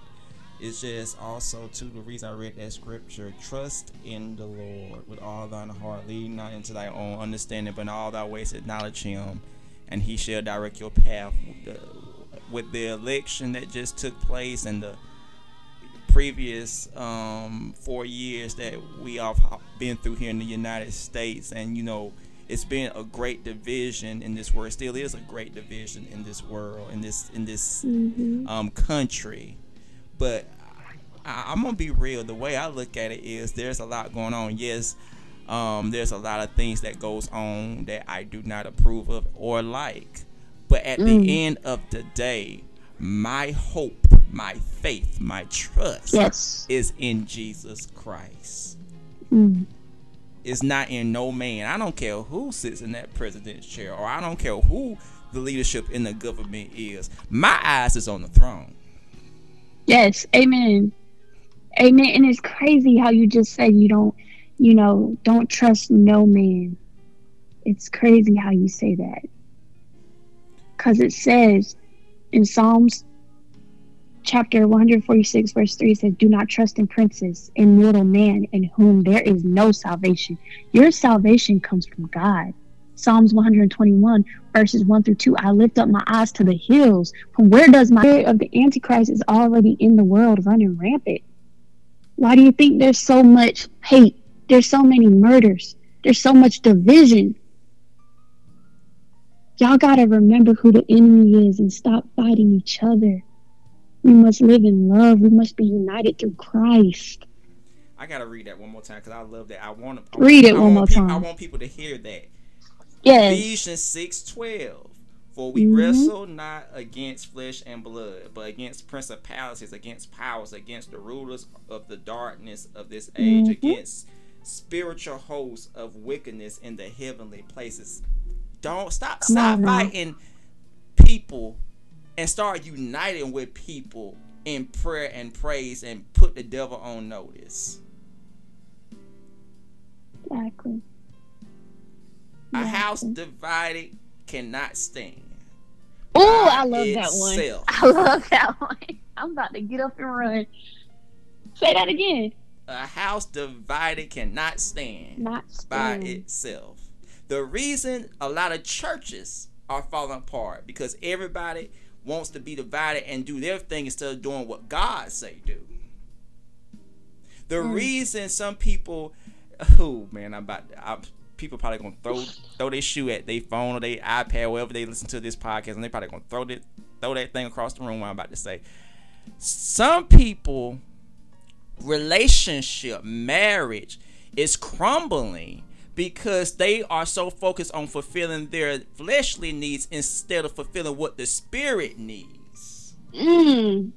it's just also too the reason I read that scripture: trust in the Lord with all thine heart, lean not into thy own understanding, but in all thy ways acknowledge Him, and He shall direct your path. With the, with the election that just took place and the previous um, four years that we have been through here in the United States, and you know, it's been a great division in this world. Still is a great division in this world, in this in this hmm um, country. But I, I'm gonna be real. The way I look at it is, there's a lot going on. Yes, um, there's a lot of things that goes on that I do not approve of or like. But at Mm. the end of the day, my hope, my faith, my trust Yes. is in Jesus Christ. Mm. It's not in no man. I don't care who sits in that president's chair, or I don't care who the leadership in the government is. My eyes is on the throne. Yes. Amen. Amen. And it's crazy how you just said you don't, you know, don't trust no man. It's crazy how you say that. Because it says in Psalms chapter 146, verse 3 says, Do not trust in princes, in mortal man, in whom there is no salvation. Your salvation comes from God. Psalms 121, verses 1 through 2. I lift up my eyes to the hills. From where does my spirit of the Antichrist is already in the world running rampant? Why do you think there's so much hate? There's so many murders. There's so much division. Y'all gotta remember who the enemy is and stop fighting each other. We must live in love. We must be united through Christ. I gotta read that one more time because I love that. I want to Read it I one more time. I want people to hear that. Yes. Ephesians six twelve. For we Mhm. wrestle not against flesh and blood, but against principalities, against powers, against the rulers of the darkness of this age, Mhm. against spiritual hosts of wickedness in the heavenly places. Don't stop Come stop fighting people and start uniting with people in prayer and praise and put the devil on notice. Exactly. A house divided cannot stand. Oh, I love that one. I love that one. I'm about to get up and run. Say that again. A house divided cannot stand Not by itself. The reason a lot of churches are falling apart because everybody wants to be divided and do their thing instead of doing what God say do. The Mm. reason some people, oh man, I'm about I'm, people probably gonna throw throw their shoe at their phone or their iPad, wherever they listen to this podcast, and they probably gonna throw that throw that thing across the room. What I'm about to say. Some people relationship, marriage is crumbling because they are so focused on fulfilling their fleshly needs instead of fulfilling what the spirit needs. Mm.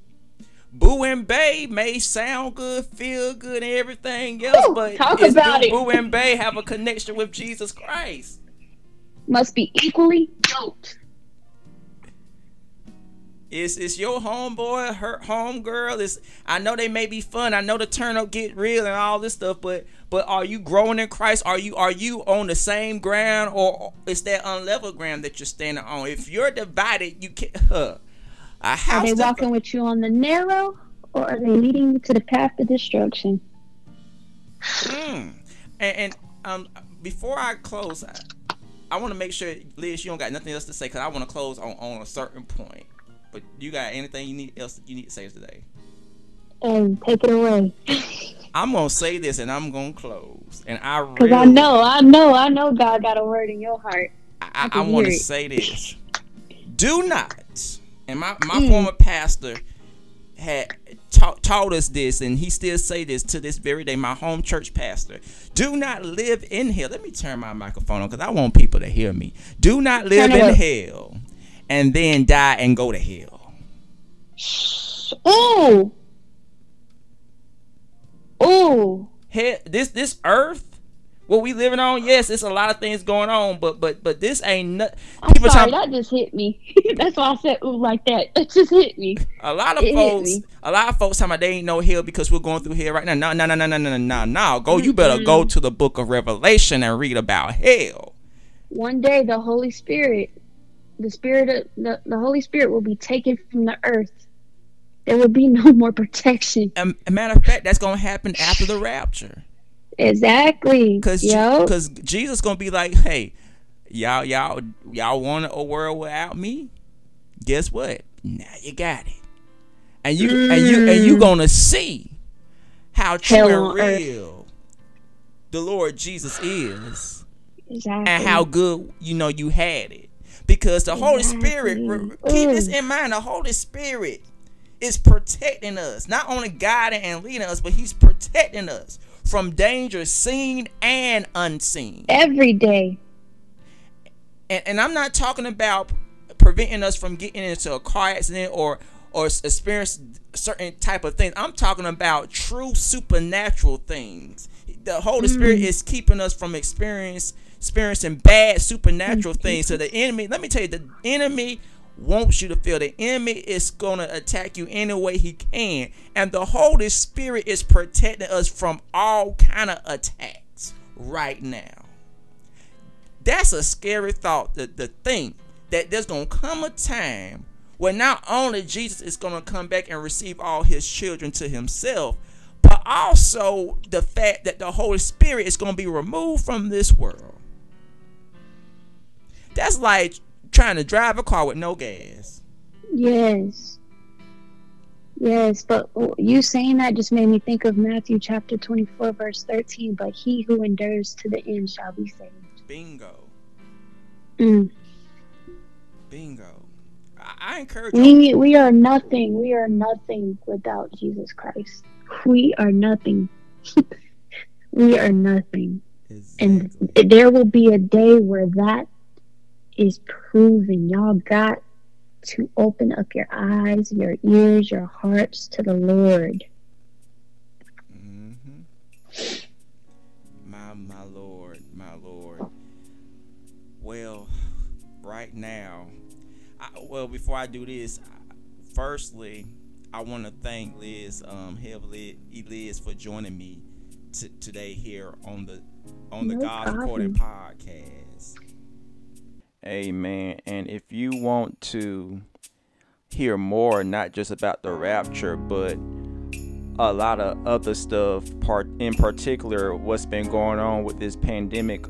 Boo and Bay may sound good, feel good, and everything else, Ooh, but talk about it. Boo and Bay have a connection with Jesus Christ? Must be equally yoked. Is is your homeboy, her homegirl? It's I know they may be fun. I know the turn up get real and all this stuff, but but are you growing in Christ? Are you are you on the same ground or is that unlevel ground that you're standing on? If you're divided, you can't. Huh, a Are they walking with you on the narrow or are they leading you to the path of destruction? Mm. And, and um, before I close, I, I want to make sure, Liz, you don't got nothing else to say because I want to close on, on a certain point. But you got anything you need else you need to say today? And take it away. I'm gonna say this and I'm gonna close. And I Because really, I know, I know, I know God got a word in your heart. I, I I, want to say this. Do not. And my my Mm. former pastor had taught, taught us this, and he still say this to this very day. My home church pastor. Do not live in hell. Let me turn my microphone on because I want people to hear me. Do not live in hell and then die and go to hell. Ooh. Ooh. Hell, this this earth, what we living on, yes, it's a lot of things going on, but but but this ain't nothing. I'm People sorry, that just hit me. That's why I said ooh like that. It just hit me. A lot of It folks, a lot of folks talking about they ain't no hell because we're going through hell right now. No, no, no, no, no, no, no, no. Go, you better go to the book of Revelation and read about hell. One day the Holy Spirit, the Spirit of the, the Holy Spirit will be taken from the earth. There will be no more protection. A matter of fact, that's gonna happen after the rapture, Exactly. cause Yo. cause Jesus gonna be like, hey, y'all, y'all, y'all want a world without me? Guess what? Now you got it, and you and you and you gonna see how true and on earth. real the Lord Jesus is. exactly. and how good you know you had it because the holy spirit keep this Mm. in mind the holy spirit is protecting us not only guiding and leading us but he's protecting us from danger seen and unseen every day. and, and i'm not talking about preventing us from getting into a car accident or or experience certain type of things i'm talking about true supernatural things the holy spirit is keeping us from experience experiencing bad supernatural mm-hmm. things so the enemy let me tell you the enemy wants you to feel. The enemy is going to attack you any way he can. And the holy spirit is protecting us from all kind of attacks right now. That's a scary thought the, the thing that there's gonna come a time where not only jesus is gonna come back and receive all his children to himself but also the fact that the holy spirit is gonna be removed from this world that's like trying to drive a car with no gas Yes. Yes, but you saying that just made me think of Matthew chapter 24, verse 13. But he who endures to the end shall be saved. bingo Mm. bingo i, I encourage you We, we are nothing. We are nothing without Jesus Christ. We are nothing. we are nothing. And there will be a day where that is proven. Y'all got to open up your eyes, your ears, your hearts to the Lord. hmm My my Lord, my Lord. Well, right now, I, well before I do this, I- firstly, I want to thank Liz, um, Heavenly Liz, for joining me t- today here on the on the No God problem. According podcast. Amen. And if you want to hear more, not just about the rapture, but a lot of other stuff, part in particular, what's been going on with this pandemic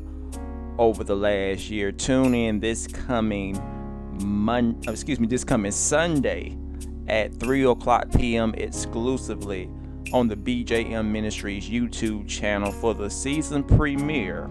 over the last year, tune in this coming Mon, uh, excuse me, this coming Sunday at 3 o'clock p.m. exclusively on the BJM Ministries YouTube channel for the season premiere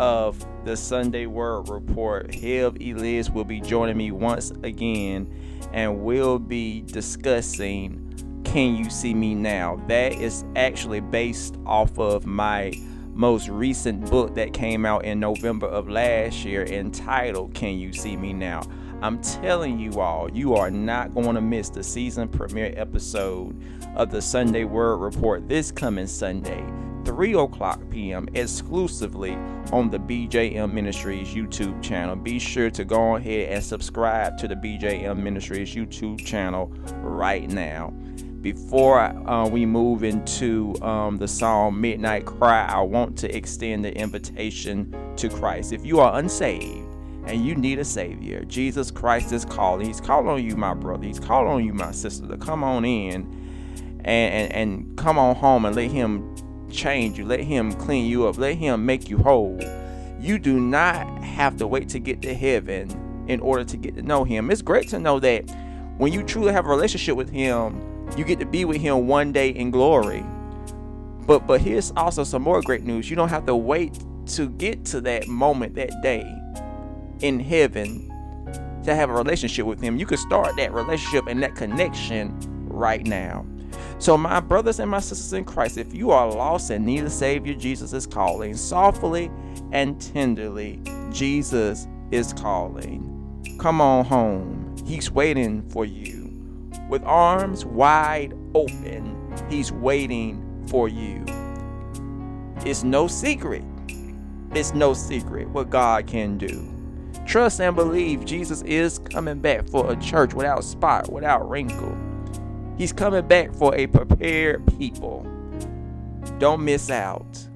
of the Sunday Word Report. Hev Eliz will be joining me once again and we'll be discussing Can You See Me Now? That is actually based off of my most recent book that came out in November of last year entitled Can You See Me Now? I'm telling you all, you are not going to miss the season premiere episode of the Sunday Word Report this coming Sunday, 3 o'clock p.m., exclusively on the BJM Ministries YouTube channel. Be sure to go ahead and subscribe to the BJM Ministries YouTube channel right now. Before uh, we move into um, the song Midnight Cry, I want to extend the invitation to Christ. If you are unsaved, and you need a savior. Jesus Christ is calling. He's calling on you, my brother. He's calling on you, my sister, to come on in and, and, and come on home and let him change you. Let him clean you up. Let him make you whole. You do not have to wait to get to heaven in order to get to know him. It's great to know that when you truly have a relationship with him, you get to be with him one day in glory. But but here's also some more great news. You don't have to wait to get to that moment that day in heaven to have a relationship with him. You can start that relationship and that connection right now. So, my brothers and my sisters in Christ, if you are lost and need a Savior, Jesus is calling. Softly and tenderly, Jesus is calling. Come on home. He's waiting for you. With arms wide open, He's waiting for you. It's no secret. It's no secret what God can do. Trust and believe Jesus is coming back for a church without spot, without wrinkle. He's coming back for a prepared people. Don't miss out.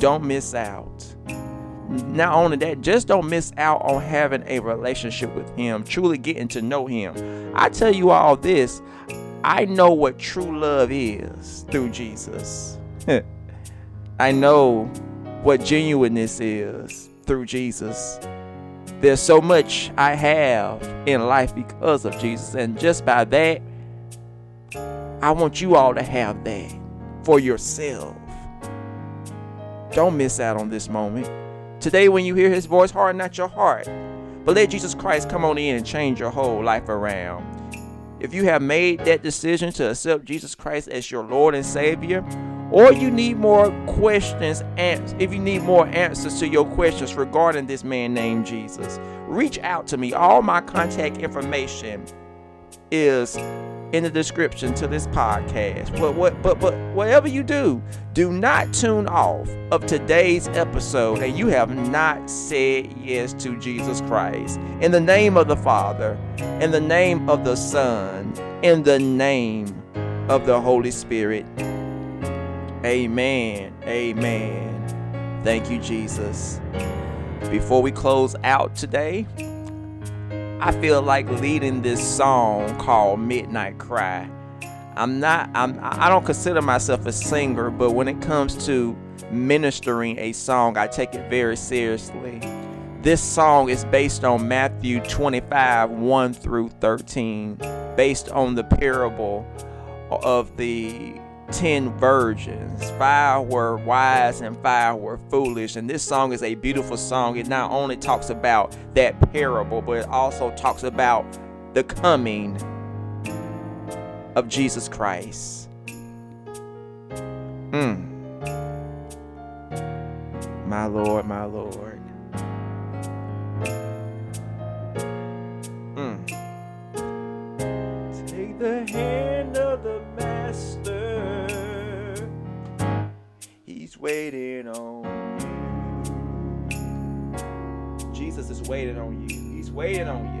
Don't miss out. Not only that, just don't miss out on having a relationship with Him, truly getting to know Him. I tell you all this I know what true love is through Jesus. I know what genuineness is through Jesus. There's so much I have in life because of Jesus, and just by that, I want you all to have that for yourself. Don't miss out on this moment. Today, when you hear his voice, harden not your heart, but let Jesus Christ come on in and change your whole life around. If you have made that decision to accept Jesus Christ as your Lord and Savior, or you need more questions, and if you need more answers to your questions regarding this man named Jesus, reach out to me. All my contact information is in the description to this podcast. But what but but whatever you do, do not tune off of today's episode and you have not said yes to Jesus Christ. In the name of the Father, in the name of the Son, in the name of the Holy Spirit. Amen. Amen. Thank you, Jesus. Before we close out today, I feel like leading this song called Midnight Cry. I'm not I'm I don't consider myself a singer, but when it comes to ministering a song, I take it very seriously. This song is based on Matthew 25, 1 through 13, based on the parable of the 10 virgins. Five were wise and five were foolish. And this song is a beautiful song. It not only talks about that parable, but it also talks about the coming of Jesus Christ. Mm. My Lord, my Lord. Waiting on you. Jesus is waiting on you. He's waiting on you.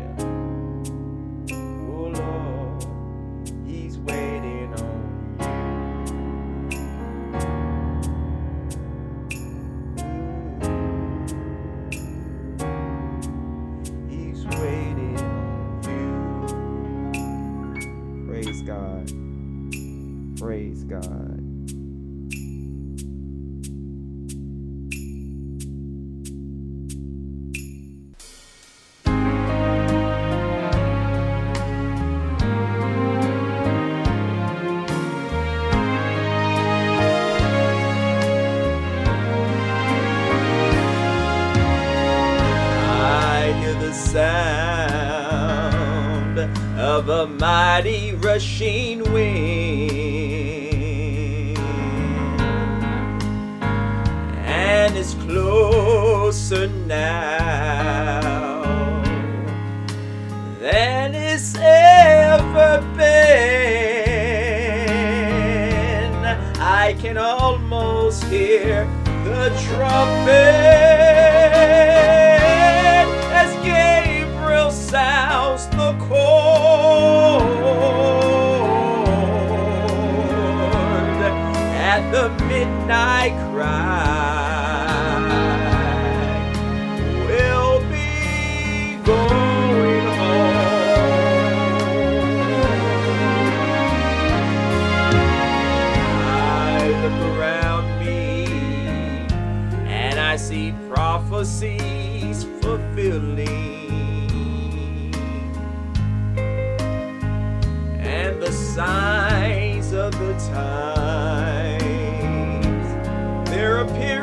appear.